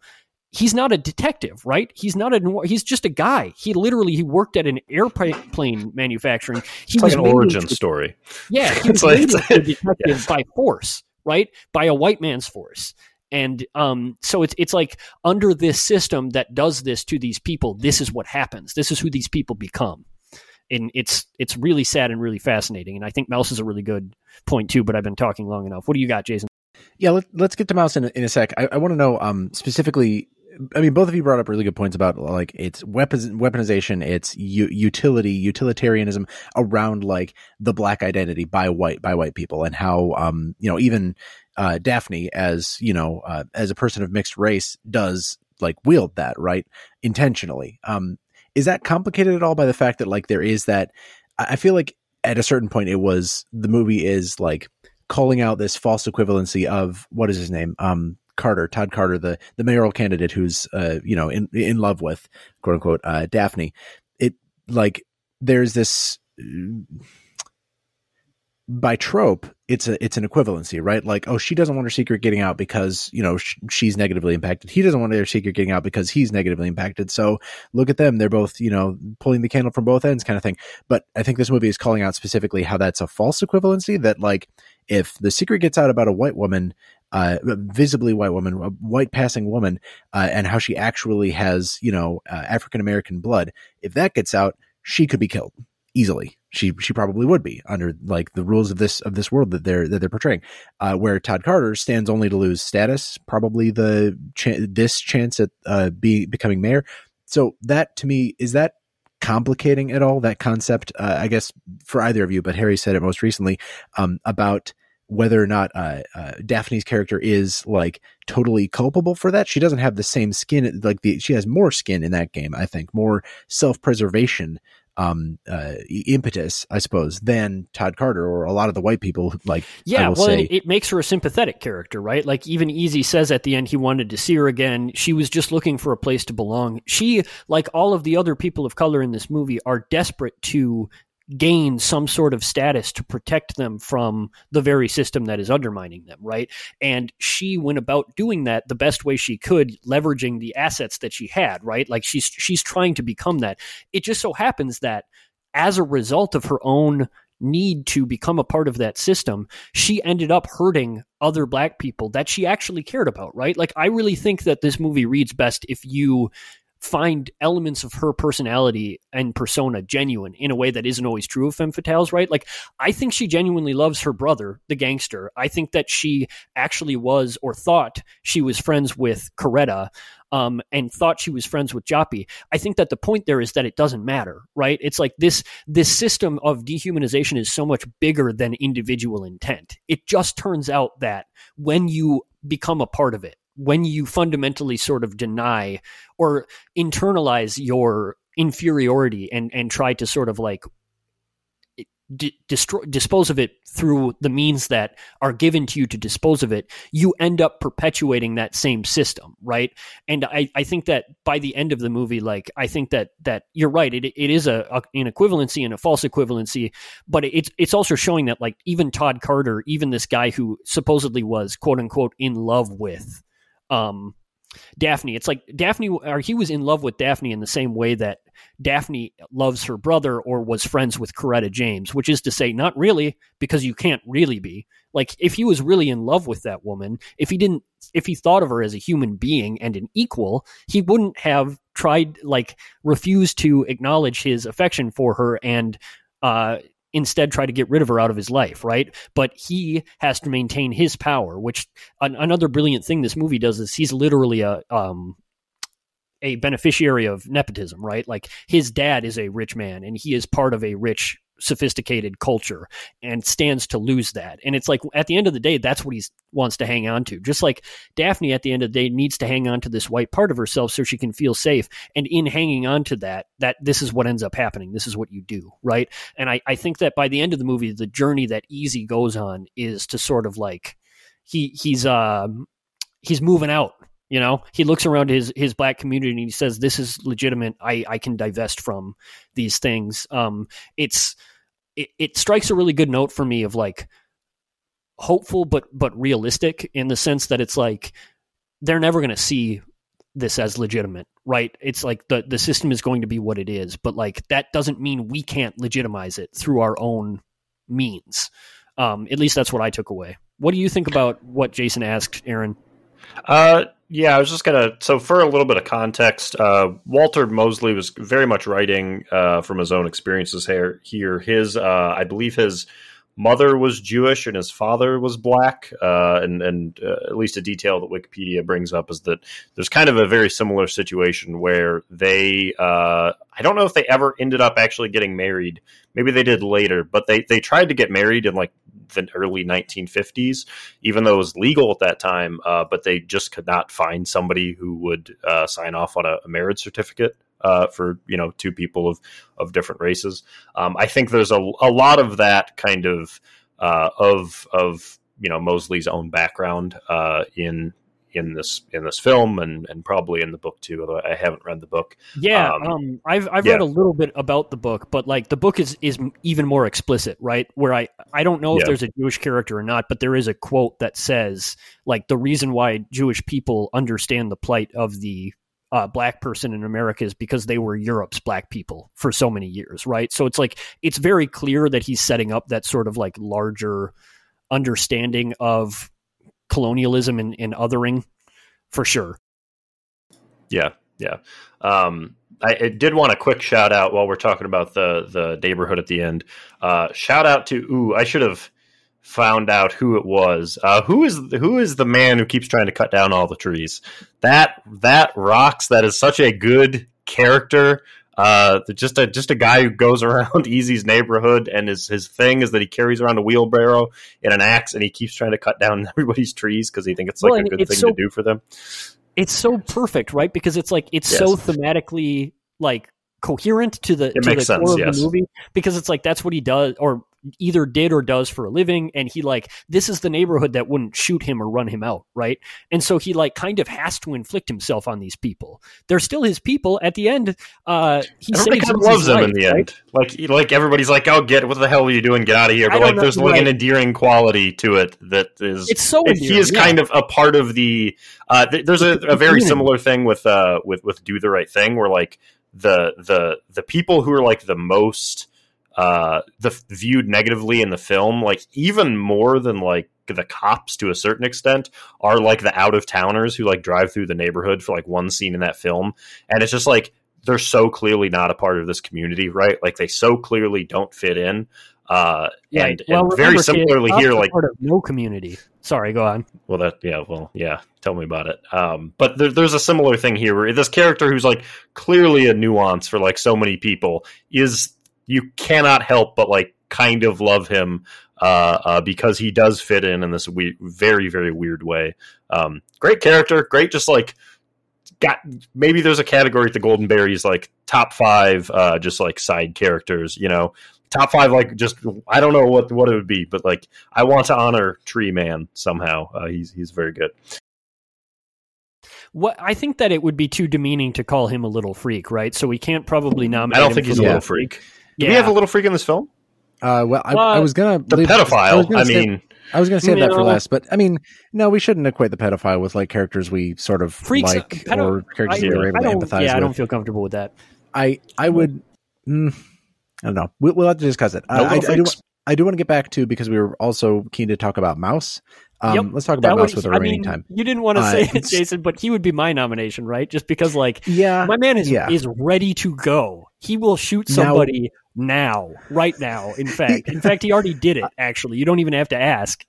S4: he's not a detective right? He's not a he's just a guy. He literally he worked at an airplane manufacturing. He
S2: it's was like an origin story.
S4: Yeah he was like, a detective yeah. by force right? By a white man's force. And um, so it's it's like under this system that does this to these people this is what happens. This is who these people become and it's it's really sad and really fascinating. And I think Mouse is a really good point too. But I've been talking long enough. What do you got, Jason?
S3: Yeah, let, us get to Mouse in a, in a sec. I, I want to know um, specifically. I mean, both of you brought up really good points about like it's weaponization, it's u- utility, utilitarianism around like the black identity by white by white people, and how um you know even uh, Daphne as you know uh, as a person of mixed race does like wield that right intentionally. Um, is that complicated at all by the fact that like there is that I feel like at a certain point it was the movie is like calling out this false equivalency of what is his name? Um Carter, Todd Carter, the the mayoral candidate who's uh, you know, in in love with quote unquote uh Daphne. It like there's this by trope, it's a it's an equivalency, right? Like, oh, she doesn't want her secret getting out because you know sh- she's negatively impacted. He doesn't want their secret getting out because he's negatively impacted. So look at them; they're both you know pulling the candle from both ends, kind of thing. But I think this movie is calling out specifically how that's a false equivalency. That like if the secret gets out about a white woman, uh, visibly white woman, a white passing woman, uh, and how she actually has, you know, uh, African American blood. If that gets out, she could be killed easily. She she probably would be under like the rules of this of this world that they're that they're portraying. Uh, where Todd Carter stands only to lose status, probably the ch- this chance at uh, be becoming mayor. So that to me is that complicating at all that concept. Uh, I guess for either of you, but Harry said it most recently um, about whether or not uh, uh, Daphne's character is like totally culpable for that. She doesn't have the same skin, like the she has more skin in that game. I think more self preservation um uh impetus i suppose than todd carter or a lot of the white people like
S4: yeah well
S3: say,
S4: it makes her a sympathetic character right? Like even easy says at the end he wanted to see her again. She was just looking for a place to belong. She like all of the other people of color in this movie are desperate to gain some sort of status to protect them from the very system that is undermining them, right? And she went about doing that the best way she could, leveraging the assets that she had, right? Like she's she's trying to become that. It just so happens that as a result of her own need to become a part of that system, she ended up hurting other black people that she actually cared about, right? Like I really think that this movie reads best if you find elements of her personality and persona genuine in a way that isn't always true of femme fatales, right? Like, I think she genuinely loves her brother, the gangster. I think that she actually was or thought she was friends with Coretta. Um, and thought she was friends with Joppy. I think that the point there is that it doesn't matter, right? It's like this this system of dehumanization is so much bigger than individual intent. It just turns out that when you become a part of it, when you fundamentally sort of deny or internalize your inferiority and and try to sort of like d- destroy dispose of it through the means that are given to you to dispose of it you end up perpetuating that same system right? And i i think that by the end of the movie like i think that that you're right it, it is a, a an equivalency and a false equivalency but it's it's also showing that like even todd carter even this guy who supposedly was quote unquote in love with um, Daphne. It's like Daphne, or he was in love with Daphne in the same way that Daphne loves her brother or was friends with Coretta James, which is to say, not really, because you can't really be. Like, if he was really in love with that woman, if he didn't, if he thought of her as a human being and an equal, he wouldn't have tried, like, refused to acknowledge his affection for her and, uh, instead try to get rid of her out of his life, right? But he has to maintain his power, which an, another brilliant thing this movie does is he's literally a um, a beneficiary of nepotism, right? Like his dad is a rich man and he is part of a rich sophisticated culture and stands to lose that. And it's like at the end of the day, that's what he wants to hang on to. Just like Daphne at the end of the day needs to hang on to this white part of herself so she can feel safe. And in hanging on to that, that this is what ends up happening. This is what you do, right? And I, I think that by the end of the movie, the journey that Easy goes on is to sort of like he he's uh he's moving out you know, he looks around his his black community and he says, "This is legitimate. I I can divest from these things." Um, it's it, it strikes a really good note for me of like hopeful but but realistic in the sense that it's like they're never going to see this as legitimate right it's like the the system is going to be what it is but like that doesn't mean we can't legitimize it through our own means um at least that's what i took away what do you think about what jason asked aaron
S2: uh yeah, I was just gonna. So, for a little bit of context, uh, Walter Mosley was very much writing uh, from his own experiences here. Here, his, uh, I believe, his mother was Jewish and his father was black. Uh, and and uh, at least a detail that Wikipedia brings up is that there's kind of a very similar situation where they, uh, I don't know if they ever ended up actually getting married. Maybe they did later, but they they tried to get married in like the early 1950s, even though it was legal at that time. Uh, but they just could not find somebody who would uh, sign off on a, a marriage certificate uh, for you know two people of of different races. Um, I think there's a, a lot of that kind of uh, of of you know Mosley's own background uh, in in this in this film and and probably in the book too. Although I haven't read the book.
S4: Yeah,
S2: Um,
S4: um, I've I've
S2: yeah.
S4: read a little bit about the book, but like the book is is even more explicit, right? Where I I don't know if
S2: Yeah.
S4: there's a Jewish character or not, but there is a quote that says like the reason why Jewish people understand the plight of the uh, black person in America is because they were Europe's black people for so many years, right? So it's like it's very clear that he's setting up that sort of like larger understanding of colonialism and, and othering for sure.
S2: Yeah, yeah. Um, I, I did want a quick shout out while we're talking about the the neighborhood at the end. Uh, shout out to ooh, I should have found out who it was. Uh, who is who is the man who keeps trying to cut down all the trees? That that rocks. That is such a good character. Uh, just a just a guy who goes around Easy's neighborhood, and his his thing is that he carries around a wheelbarrow and an axe, and he keeps trying to cut down everybody's trees because he thinks it's like
S4: Well,
S2: a good thing
S4: so-
S2: to do for them.
S4: it's so perfect, right? Because it's like it's so thematically like coherent to the
S2: It
S4: to
S2: makes
S4: the core
S2: sense,
S4: of
S2: yes.
S4: the movie. Because it's like that's what he does, or either did or does for a living, and he like this is the neighborhood that wouldn't shoot him or run him out, right? And so he like kind of has to inflict himself on these people. They're still his people. At the end, uh, he
S2: Everybody kind of loves him
S4: life,
S2: in the
S4: right?
S2: end. Like, like everybody's like, "Oh, get what the hell are you doing? Get out of here!" But like,
S4: know,
S2: there's like an endearing quality to it that is.
S4: It's so
S2: and he is
S4: yeah.
S2: kind of a part of the. Uh, th- there's a, a very similar thing with uh with with do the right thing, where like the the the people who are like the most uh the viewed negatively in the film, like even more than like the cops to a certain extent are like the out of towners who like drive through the neighborhood for like one scene in that film and it's just like they're so clearly not a part of this community right like they so clearly don't fit in uh
S4: Right.
S2: and,
S4: Well,
S2: and very similarly here like
S4: part of no community. Sorry, go on.
S2: well that yeah well yeah tell me about it um but there, there's a similar thing here where this character who's like clearly a nuance for like so many people is you cannot help but like kind of love him uh, uh because he does fit in in this we- very very weird way um great character great just like got maybe there's a category at the golden berries like top five uh just like side characters you know top five like just i don't know what what it would be but like i want to honor tree man somehow uh, he's he's very good
S4: What I think that it would be too demeaning to call him a little freak, right? So we can't probably nominate.
S2: i
S4: don't
S2: think he's a little
S3: Yeah.
S2: freak
S4: Yeah.
S2: do we have a little freak in this film
S3: Uh, well, I,
S4: Well,
S3: I was gonna
S2: the
S3: leave- I was
S2: pedophile
S3: gonna
S2: i,
S3: say-
S2: mean
S3: I was going to save that for
S4: No.
S3: last, but I mean, no, we shouldn't equate the pedophile with like characters we sort of
S4: Freaks-
S3: like
S4: pedo-
S3: or characters
S4: I,
S3: we were able to
S4: don't,
S3: empathize
S4: yeah, I don't feel comfortable with that.
S3: I I would. Mm, I don't know. We'll, we'll have to discuss it.
S2: no
S3: I, I do. I do want to get back to because we were also keen to talk about Mouse. Um,
S4: Yep,
S3: let's talk
S4: That
S3: about Mouse
S4: would-
S3: with the
S4: I
S3: remaining
S4: mean,
S3: time.
S4: You didn't want to
S3: Uh,
S4: say it, Jason, but he would be my nomination, right? Just because, like,
S3: Yeah,
S4: my man is
S3: yeah.
S4: is ready to go. He will shoot
S3: Now-
S4: somebody now, right now. In fact, in fact, he already did it. Actually, you don't even have to ask.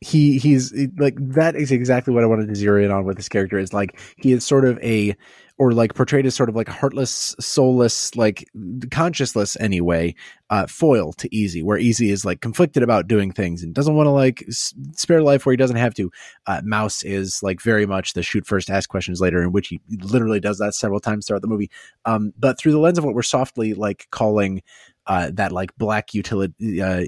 S3: he he's like that is exactly what I wanted to zero in on with this character is like he is sort of a or like portrayed as sort of like heartless, soulless, like conscienceless anyway, uh, foil to Easy, where Easy is like conflicted about doing things and doesn't want to like s- spare life where he doesn't have to. Uh, Mouse is like very much the shoot first, ask questions later, in which he literally does that several times throughout the movie. Um, but through the lens of what we're softly like calling uh, that like black utility, uh,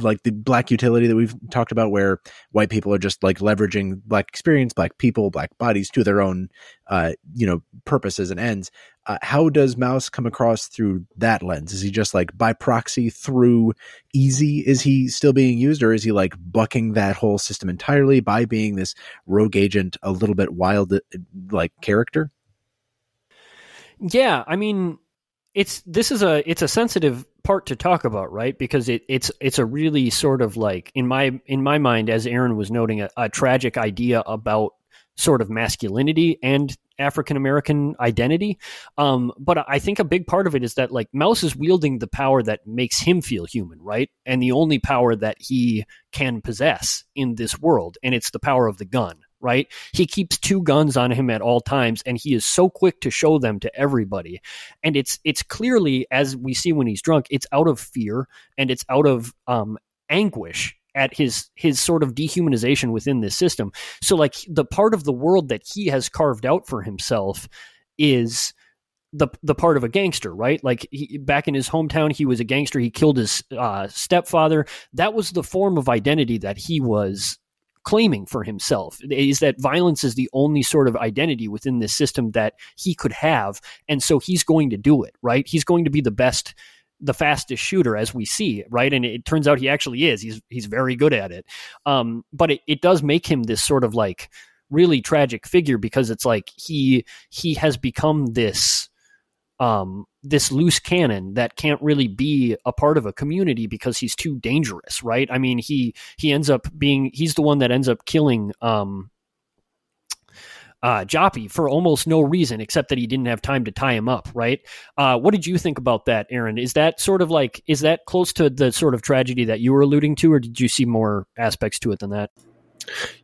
S3: like the black utility that we've talked about, where white people are just like leveraging black experience, black people, black bodies to their own, uh, you know, purposes and ends. Uh, how does Mouse come across through that lens? Is he just like by proxy through easy? Is he still being used, or is he like bucking that whole system entirely by being this rogue agent, a little bit wild, uh, like character?
S4: Yeah, I mean, it's this is a it's a sensitive part to talk about, right? Because it, it's it's a really sort of like in my in my mind, as Aaron was noting, a, a tragic idea about sort of masculinity and African American identity. Um, but I think a big part of it is that like Mouse is wielding the power that makes him feel human, right? And the only power that he can possess in this world, and it's the power of the gun, right? He keeps two guns on him at all times, and he is so quick to show them to everybody. And it's it's clearly, as we see when he's drunk, it's out of fear and it's out of um, anguish at his his sort of dehumanization within this system. So like the part of the world that he has carved out for himself is the the part of a gangster, right? Like he, back in his hometown, he was a gangster. He killed his uh, stepfather. That was the form of identity that he was claiming for himself is that violence is the only sort of identity within this system that he could have and so he's going to do it right? He's going to be the best the fastest shooter as we see right? And it turns out he actually is. He's he's very good at it. Um, but it, it does make him this sort of like really tragic figure because it's like he he has become this um, this loose cannon that can't really be a part of a community because he's too dangerous, right? I mean, he he ends up being he's the one that ends up killing um, uh, Joppy for almost no reason except that he didn't have time to tie him up, right? Uh, what did you think about that, Aaron? Is that sort of like is that close to the sort of tragedy that you were alluding to, or did you see more aspects to it than that?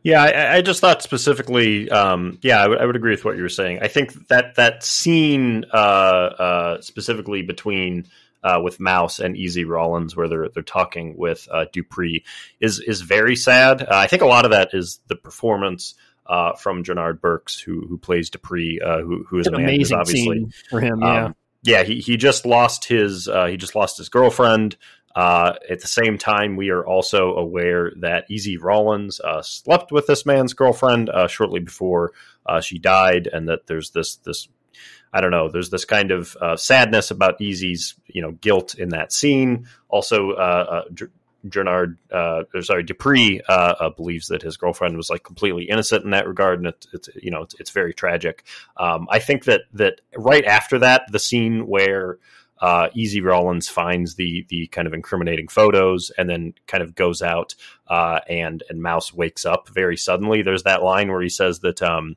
S2: Yeah, I, I, just thought specifically. Um, yeah, I, w- I would agree with what you were saying. I think that that scene uh, uh, specifically between uh, with Mouse and Easy Rawlins, where they're they're talking with uh, Dupree, is is very sad. Uh, I think a lot of that is the performance. Uh, from Jernard Burks, who who plays Dupree, who who is
S4: an amazing obviously for him. Yeah, um,
S2: yeah. He he just lost his he just lost his girlfriend. Uh, at the same time, we are also aware that Easy Rawlins uh, slept with this man's girlfriend uh, shortly before uh, she died, and that there's this this I don't know. There's this kind of uh, sadness about Easy's you know guilt in that scene. Also, uh, Jernard, sorry, Dupree believes that his girlfriend was like completely innocent in that regard, and it's, it's you know it's, it's very tragic. Um, I think that that right after that, the scene where uh, Easy Rawlins finds the the kind of incriminating photos and then kind of goes out uh, and and Mouse wakes up very suddenly. There's that line where he says that um,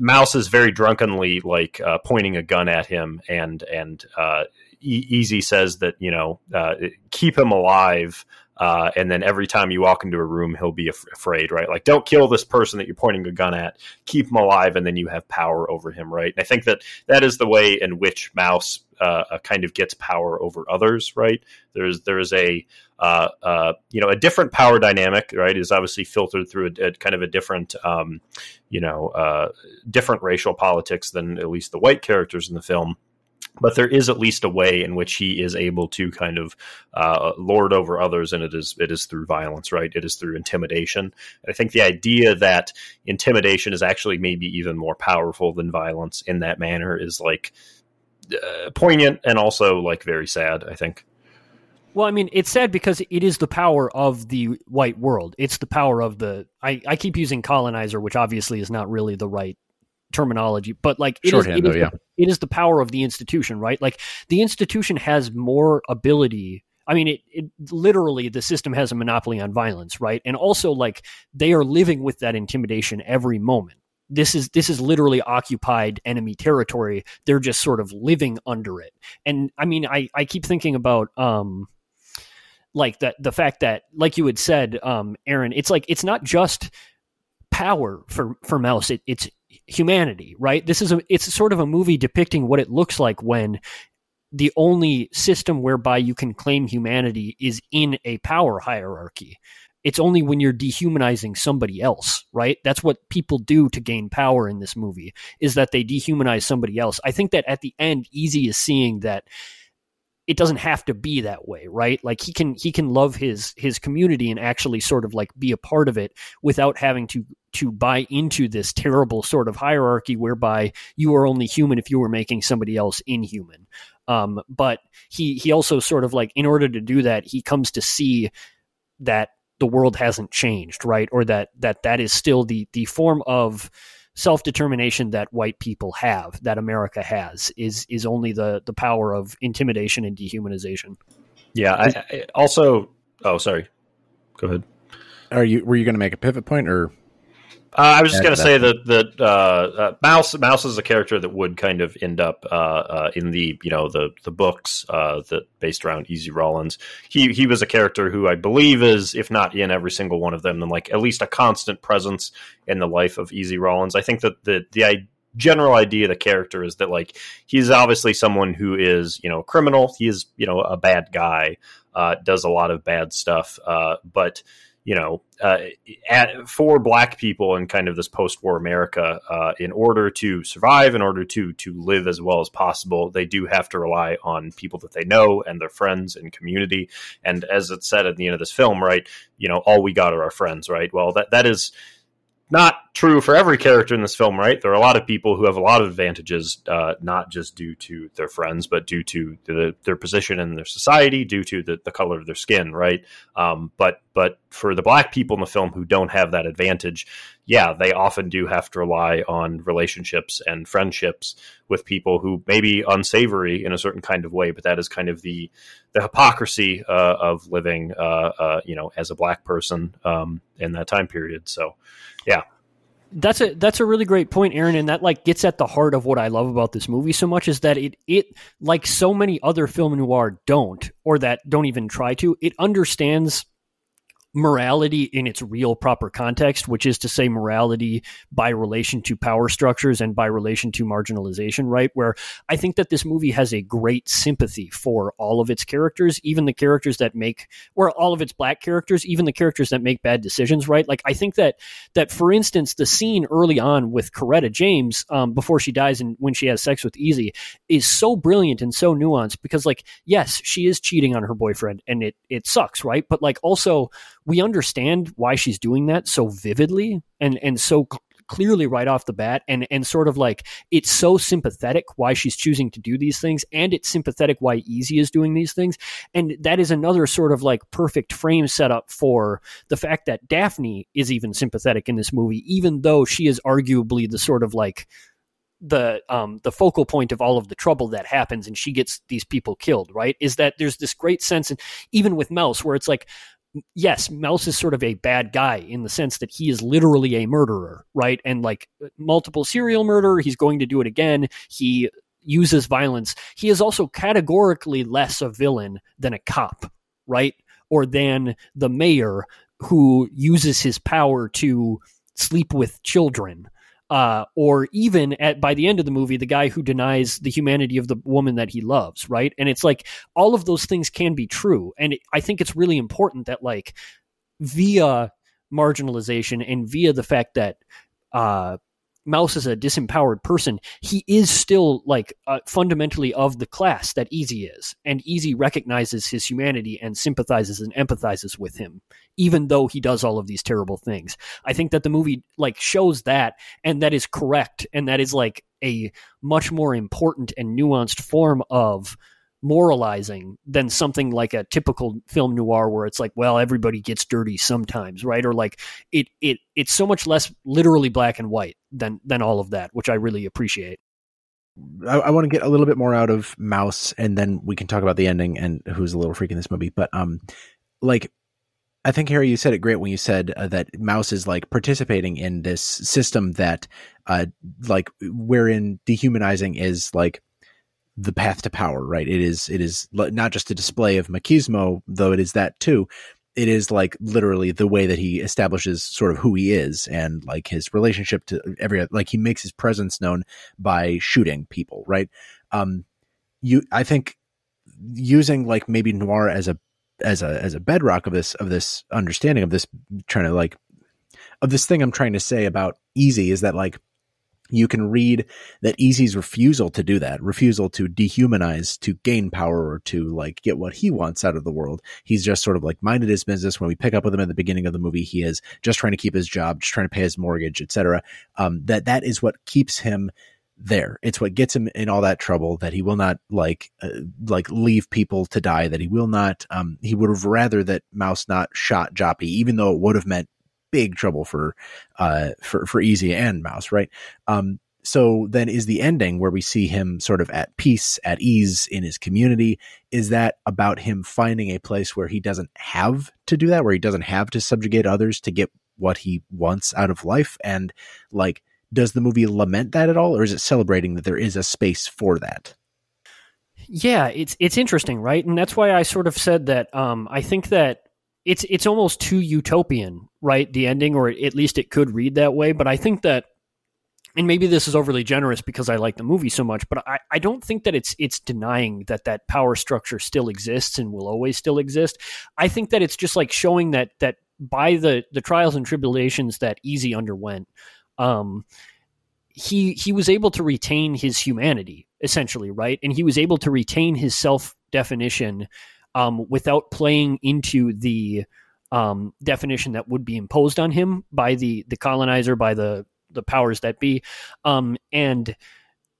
S2: Mouse is very drunkenly like uh, pointing a gun at him and and uh, e- Easy says that you know uh, keep him alive uh, and then every time you walk into a room, he'll be af- afraid, right? Like, don't kill this person that you're pointing a gun at. Keep him alive, and then you have power over him, right? And I think that that is the way in which Mouse uh, uh kind of gets power over others, right? There's there is a uh, uh, you know a different power dynamic, right? Is obviously filtered through a, a kind of a different um, you know uh, different racial politics than at least the white characters in the film but there is at least a way in which he is able to kind of uh, lord over others, and it is it is through violence, right? It is through intimidation. And I think the idea that intimidation is actually maybe even more powerful than violence in that manner is like uh, poignant and also like very sad. I think.
S4: Well, I mean, it's sad because it is the power of the white world. It's the power of the. I, I keep using colonizer, which obviously is not really the right terminology, but like it, is, it, though, is yeah. the, it is the power of the institution, right? Like the institution has more ability. I mean, it, it literally the system has a monopoly on violence, right? And also, like they are living with that intimidation every moment. This is this is literally occupied enemy territory. They're just sort of living under it. And I mean, I I keep thinking about um like that the fact that like you had said um Aaron, it's like it's not just power for for Mouse. It, it's humanity, right? This is a it's sort of a movie depicting what it looks like when the only system whereby you can claim humanity is in a power hierarchy. It's only when you're dehumanizing somebody else, right? That's what people do to gain power in this movie is that they dehumanize somebody else. I think that at the end Easy is seeing that it doesn't have to be that way right? Like he can he can love his his community and actually sort of like be a part of it without having to to buy into this terrible sort of hierarchy whereby you are only human if you were making somebody else inhuman. Um, but he he also sort of like in order to do that he comes to see that the world hasn't changed right? Or that that that is still the the form of self determination that white people have, that America has, is is only the the power of intimidation and dehumanization.
S2: Yeah. I, I also. Oh, sorry. Go ahead.
S3: Are you were you going to make a pivot point or?
S2: Uh, I was just going to say that that uh, uh, Mouse Mouse is a character that would kind of end up uh, uh, in the you know the the books uh, that based around Easy Rawlins. He he was a character who I believe is if not in every single one of them, then like at least a constant presence in the life of Easy Rawlins. I think that the the general idea of the character is that like he's obviously someone who is you know a criminal. He is you know a bad guy, does a lot of bad stuff, but you know, uh, at, for black people in kind of this post-war America, uh, in order to survive, in order to to live as well as possible, they do have to rely on people that they know and their friends and community. And as it said at the end of this film, right, you know, all we got are our friends, right? Well, that that is not true for every character in this film, right? There are a lot of people who have a lot of advantages, uh, not just due to their friends, but due to the, their position in their society, due to the, the color of their skin, right? Um, but but for the black people in the film who don't have that advantage, yeah, they often do have to rely on relationships and friendships with people who may be unsavory in a certain kind of way. But that is kind of the the hypocrisy uh, of living, uh, uh you know, as a black person um, in that time period. So, yeah.
S4: That's a that's a really great point, Aaron, and that like gets at the heart of what I love about this movie so much is that it it like so many other film noir don't or that don't even try to. It understands morality in its real proper context, which is to say morality by relation to power structures and by relation to marginalization, right? Where I think that this movie has a great sympathy for all of its characters, even the characters that make or all of its black characters, even the characters that make bad decisions, right? Like I think that that for instance, the scene early on with Coretta James, um, before she dies and when she has sex with Easy is so brilliant and so nuanced because like, yes, she is cheating on her boyfriend and it it sucks, right? But like also we understand why she's doing that so vividly and and so clearly right off the bat and and sort of like it's so sympathetic why she's choosing to do these things and it's sympathetic why easy is doing these things. And that is another sort of like perfect frame setup for the fact that daphne is even sympathetic in this movie even though she is arguably the sort of like the um the focal point of all of the trouble that happens and she gets these people killed right? Is that there's this great sense and even with mouse where it's like yes, Mouse is sort of a bad guy in the sense that he is literally a murderer, right? And like multiple serial murder, he's going to do it again. He uses violence. He is also categorically less a villain than a cop, right? Or than the mayor who uses his power to sleep with children uh, or even at by the end of the movie, the guy who denies the humanity of the woman that he loves, right? And it's like all of those things can be true, and it, I think it's really important that like via marginalization and via the fact that uh, Mouse is a disempowered person, he is still like uh, fundamentally of the class that Easy is, and Easy recognizes his humanity and sympathizes and empathizes with him, even though he does all of these terrible things. I think that the movie like shows that, and that is correct, and that is like a much more important and nuanced form of moralizing than something like a typical film noir where it's like well everybody gets dirty sometimes right? Or like it it it's so much less literally black and white than than all of that which i really appreciate.
S3: I, I want to get a little bit more out of mouse and then we can talk about the ending and who's a little freak in this movie. But um like I think Harry, you said it great when you said uh, that Mouse is like participating in this system that, uh, like wherein dehumanizing is like the path to power, right? It is it is not just a display of machismo, though it is that too. It is like literally the way that he establishes sort of who he is and like his relationship to every like he makes his presence known by shooting people, right? Um you I think using like maybe noir as a as a as a bedrock of this of this understanding of this trying to like of this thing I'm trying to say about easy is that like you can read that Easy's refusal to do that, refusal to dehumanize, to gain power or to like get what he wants out of the world. He's just sort of like minded his business. When we pick up with him at the beginning of the movie, he is just trying to keep his job, just trying to pay his mortgage, etc. Um, that that is what keeps him there. It's what gets him in all that trouble that he will not like uh, like leave people to die. That he will not. Um, he would have rather that Mouse not shot Joppy, even though it would have meant big trouble for uh for for Easy and Mouse, right? Um so then is the ending where we see him sort of at peace, at ease in his community. Is that about him finding a place where he doesn't have to do that, where he doesn't have to subjugate others to get what he wants out of life? And like, does the movie lament that at all, or is it celebrating that there is a space for that?
S4: Yeah, it's it's interesting, right? And that's why I sort of said that um, I think that it's it's almost too utopian, right? The ending, or at least it could read that way. But I think that, and maybe this is overly generous because I like the movie so much, but I, I don't think that it's it's denying that that power structure still exists and will always still exist. I think that it's just like showing that that by the the trials and tribulations that Easy underwent, um, he he was able to retain his humanity essentially, right? And he was able to retain his self definition um, without playing into the um, definition that would be imposed on him by the the colonizer, by the the powers that be, um, and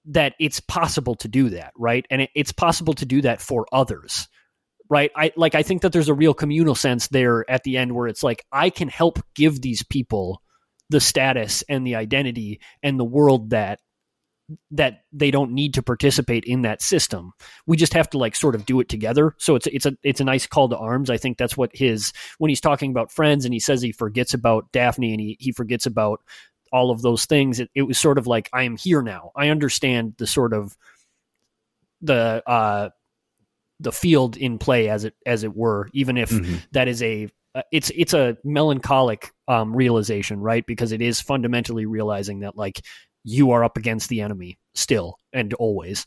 S4: that it's possible to do that, right? And it, it's possible to do that for others, right? I like I think that there's a real communal sense there at the end where it's like I can help give these people the status and the identity and the world that that they don't need to participate in that system. We just have to like sort of do it together. So it's it's a it's a nice call to arms. I think that's what his when he's talking about friends and he says he forgets about Daphne and he he forgets about all of those things. It, it was sort of like I am here now. I understand the sort of the uh the field in play as it as it were, even if
S3: Mm-hmm.
S4: that is a uh, it's it's a melancholic um, realization, right? Because it is fundamentally realizing that like you are up against the enemy still and always.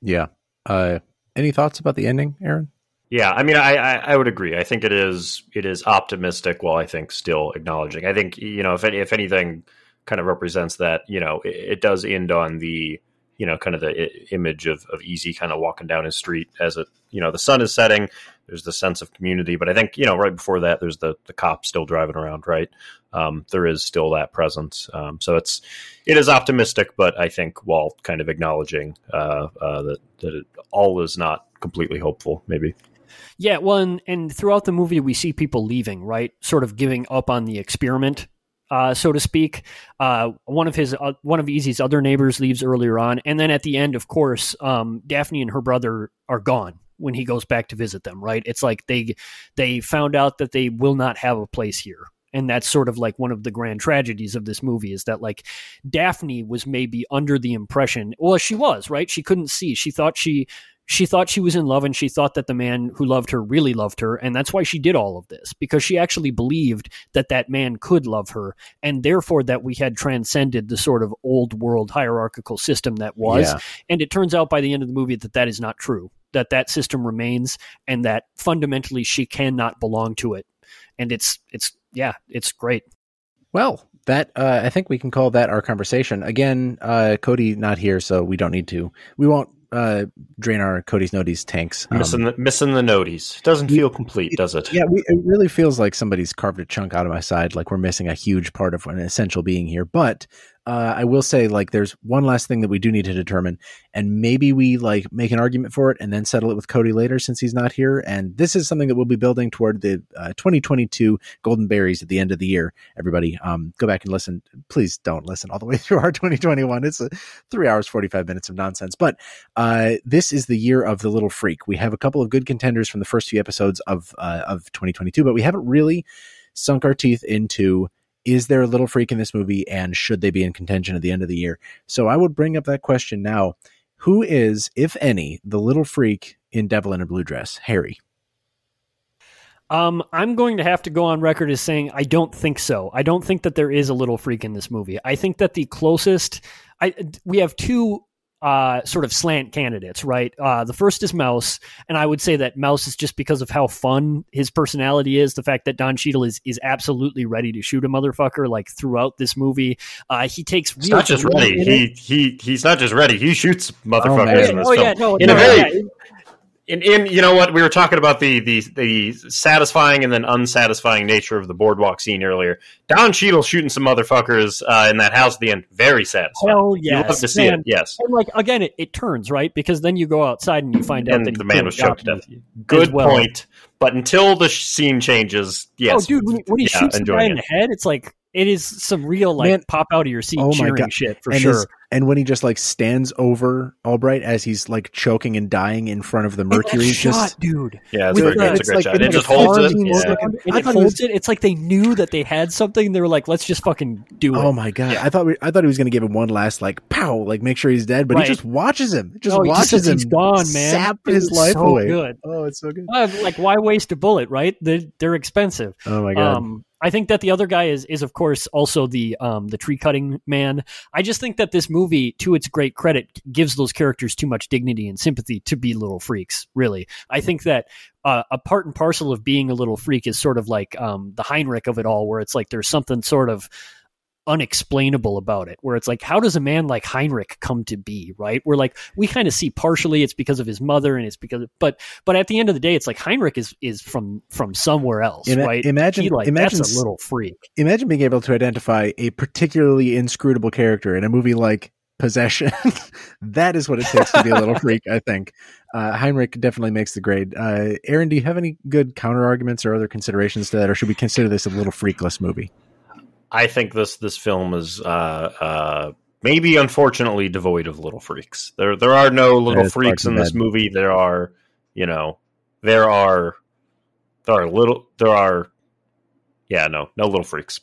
S3: Yeah. Uh, any thoughts about the ending, Aaron?
S2: Yeah, I mean, I, I, I would agree. I think it is it is optimistic, while I think still acknowledging. I think you know, if any, if anything, kind of represents that. You know, it, it does end on the you know, kind of the image of of Easy kind of walking down his street as it you know the sun is setting. There's the sense of community, but I think you know right before that, there's the the cop still driving around. Right, um, there is still that presence. Um, so it's it is optimistic, but I think while kind of acknowledging uh, uh, that that it all is not completely hopeful, maybe.
S4: Yeah, well, and, and throughout the movie, we see people leaving, right? Sort of giving up on the experiment, uh, so to speak. Uh, one of his, uh, one of Easy's other neighbors leaves earlier on, and then at the end, of course, um, Daphne and her brother are gone when he goes back to visit them. Right? It's like they they found out that they will not have a place here. And that's sort of like one of the grand tragedies of this movie is that like Daphne was maybe under the impression, well, she was, right? She couldn't see. She thought she she thought she was in love and she thought that the man who loved her really loved her and that's why she did all of this because she actually believed that that man could love her and therefore that we had transcended the sort of old world hierarchical system that was
S3: Yeah.
S4: and it turns out by the end of the movie that that is not true that that system remains and that fundamentally she cannot belong to it and it's it's yeah it's great
S3: Well, that uh, I think we can call that our conversation. Again, uh, Cody not here, so we don't need to. We won't uh, drain our Cody's Noties tanks. Um,
S2: missing the missing the noties. Doesn't feel complete, does it?
S3: yeah, we, it really feels like somebody's carved a chunk out of my side. Like we're missing a huge part of an essential being here. But uh, I will say, like, there's one last thing that we do need to determine, and maybe we like make an argument for it and then settle it with Cody later since he's not here. And this is something that we'll be building toward the uh, 2022 Golden Berries at the end of the year. Everybody, um, go back and listen. Please don't listen all the way through our 2021. It's three hours 45 minutes of nonsense, but uh, this is the year of the little freak. We have a couple of good contenders from the first few episodes of uh, of 2022, but we haven't really sunk our teeth into is there a little freak in this movie and should they be in contention at the end of the year? So I would bring up that question now. Who is, if any, the little freak in Devil in a Blue Dress? Harry.
S4: Um, I'm going to have to go on record as saying I don't think so. I don't think that there is a little freak in this movie. I think that the closest, I we have two uh, sort of slant candidates, right? Uh, the first is Mouse, and I would say that Mouse is just because of how fun his personality is. The fact that Don Cheadle is is absolutely ready to shoot a motherfucker like throughout this movie. Uh, he takes
S2: He's
S4: real
S2: not just ready. He he he's not just ready. He shoots
S3: man.
S2: motherfuckers in this
S4: oh
S2: film.
S4: yeah, no,
S2: in
S4: no,
S2: a very
S4: yeah.
S2: In, in you know what we were talking about the the the satisfying and then unsatisfying nature of the boardwalk scene earlier. Don Cheadle shooting some motherfuckers uh, in that house at the end, very satisfying.
S4: Hell
S2: You love to see
S4: man.
S2: it. Yes,
S4: And like again, it, it turns right because then you go outside and you find out that
S2: the man was choked to death. Good
S4: well.
S2: point. But until the sh- scene changes, yes,
S4: oh, dude, when he, when he
S2: yeah,
S4: shoots the guy
S2: enjoying
S4: in
S2: it.
S4: the head, it's like it is some real like
S3: Man-
S4: pop out of your seat
S3: Oh my
S4: cheering
S3: God.
S4: shit for
S3: and
S4: sure.
S3: His- and when he just like stands over Albright as he's like choking and dying in front of the
S4: And that
S3: Mercury,
S4: shot,
S3: just
S4: dude.
S2: Yeah, it's,
S4: With
S2: very
S4: the-
S2: It's
S3: it's
S2: a great
S3: like
S2: shot.
S3: in
S2: It just holds it.
S3: farm,
S2: Yeah.
S4: And it
S3: thought it was-
S4: holds it. It's like they knew that they had something. They were like, "Let's just fucking do it."
S3: Oh my god!
S2: Yeah.
S3: I thought we, I thought he was going to give him one last like pow, like make sure he's dead, but
S4: Right.
S3: he just watches him, just
S4: No, he just
S3: watches him
S4: he's gone, man.
S3: sap
S4: It
S3: his life
S4: so
S3: away.
S4: good.
S3: Oh, it's so good.
S4: Uh, like, why waste a bullet? Right? They're, they're expensive.
S3: Oh my god!
S4: Um, I think that the other guy is is of course also the um the tree cutting man. I just think that this movie movie, to its great credit, gives those characters too much dignity and sympathy to be little freaks. Really, I think that uh, a part and parcel of being a little freak is sort of like um, the Heinrich of it all, where it's like there's something sort of unexplainable about it where it's like how does a man like heinrich come to be right we're like we kind of see partially it's because of his mother and it's because of, but but at the end of the day it's like heinrich is is from from somewhere else
S3: Ima-
S4: right
S3: imagine-
S4: He, like
S3: imagine
S4: a little freak
S3: Imagine being able to identify a particularly inscrutable character in a movie like Possession. that is what it takes to be a little freak, I think. Uh, Heinrich definitely makes the grade. Uh, Aaron, do you have any good counter arguments or other considerations to that, or should we consider this a little freakless movie?
S2: I think this this film is uh, uh, maybe unfortunately devoid of little freaks. There there are no little freaks in this
S3: bad.
S2: movie. There are you know there are there are little there are yeah no no little freaks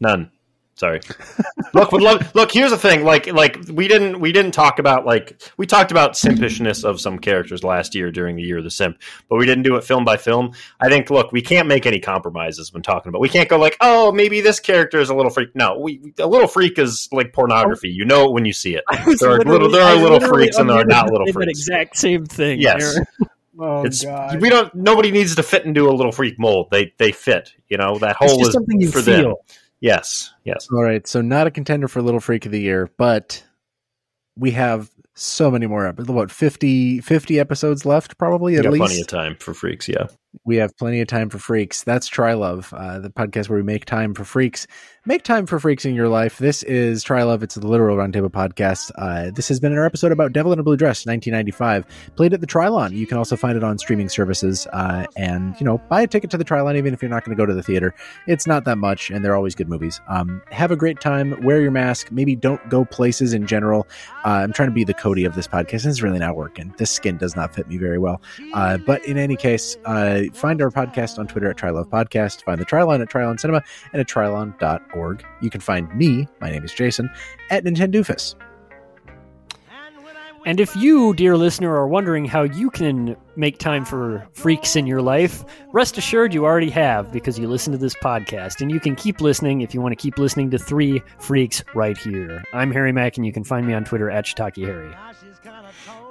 S2: none. Sorry. look, would love, look. Here's the thing. Like, like we didn't, we didn't talk about like we talked about simpishness of some characters last year during the year of the simp, but we didn't do it film by film. I think, look, we can't make any compromises when talking about. We can't go like, oh, maybe this character is a little freak. No, we a little freak is like pornography. You know it when you see it. There are little- there are little freaks and there are
S4: unable
S2: not little
S4: say that
S2: freaks.
S4: exact same thing
S2: Yes.
S4: Aaron.
S3: Oh,
S2: it's we don't. Nobody needs to fit into a little freak mold. They they fit. You know that
S4: it's
S2: hole is
S4: something you
S2: for
S4: feel
S2: them. Yes, yes.
S3: All right, so not a contender for Little Freak of the Year, but we have so many more. ep- What 50, 50 episodes left, probably at
S2: got
S3: least.
S2: plenty of time for freaks. Yeah.
S3: We have plenty of time for freaks. That's Trylove, uh, the podcast where we make time for freaks. Make time for freaks in your life. This is Trylove. It's the Literal Roundtable podcast. Uh, this has been our episode about Devil in a Blue Dress, 1995. Played at the Trylon. You can also find it on streaming services. Uh, and, you know, buy a ticket to the Trylon even if you're not going to go to the theater. It's not that much, and they're always good movies. Um, have a great time. Wear your mask. Maybe don't go places in general. Uh, I'm trying to be the Cody of this podcast, and it's really not working. This skin does not fit me very well. Uh, but in any case, uh, find our podcast on Twitter at Trylove Podcast. Find the Trylon at Trylon Cinema and at trylon.org. You can find me, my name is Jason, at Nintendoofus.
S4: And if you, dear listener, are wondering how you can make time for freaks in your life, rest assured you already have because you listen to this podcast. And you can keep listening if you want to keep listening to three freaks right here. I'm Harry Mack, and you can find me on Twitter at Shiitake Harry.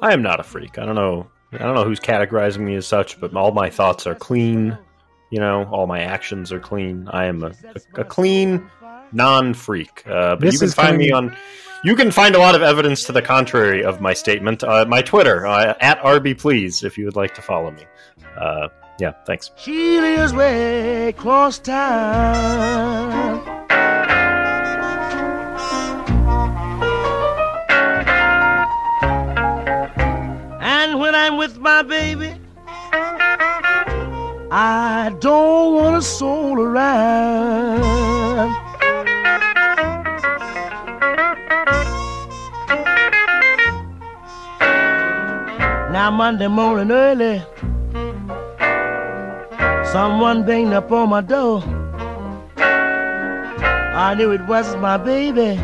S2: I am not a freak. I don't know. I don't know who's categorizing me as such, but all my thoughts are clean. You know, all my actions are clean. I am a, a, a clean non-freak. Uh, but
S3: This
S2: you can
S3: is
S2: find me on. You can find a lot of evidence to the contrary of my statement. Uh, my Twitter uh, at rb please if you would like to follow me. Uh, yeah, thanks.
S5: She lives way across town. My baby, I don't want a soul around. Now Monday morning early, someone banged up on my door. I knew it was my baby,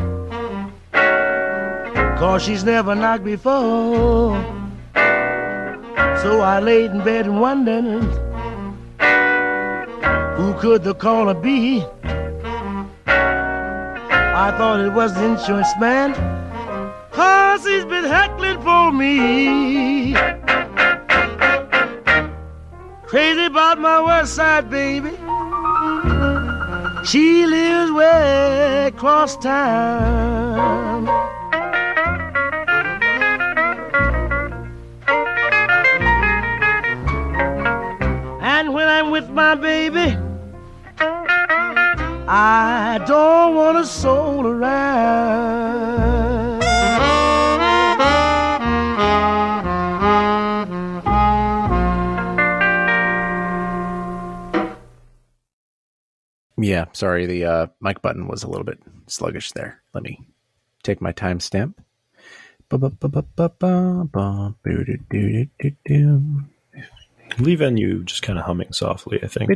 S5: cause she's never knocked before. So I laid in bed and wondered who could the caller be. I thought it was the insurance man, cause he's been heckling for me. Crazy about my west side baby. She lives way across town. My baby, I don't want a soul around.
S3: Yeah, sorry, the uh, mic button was a little bit sluggish there. Let me take my timestamp. Ba-ba-ba-ba-ba-ba,
S2: you just kind of humming softly. I think.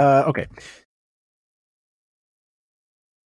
S3: Uh, okay,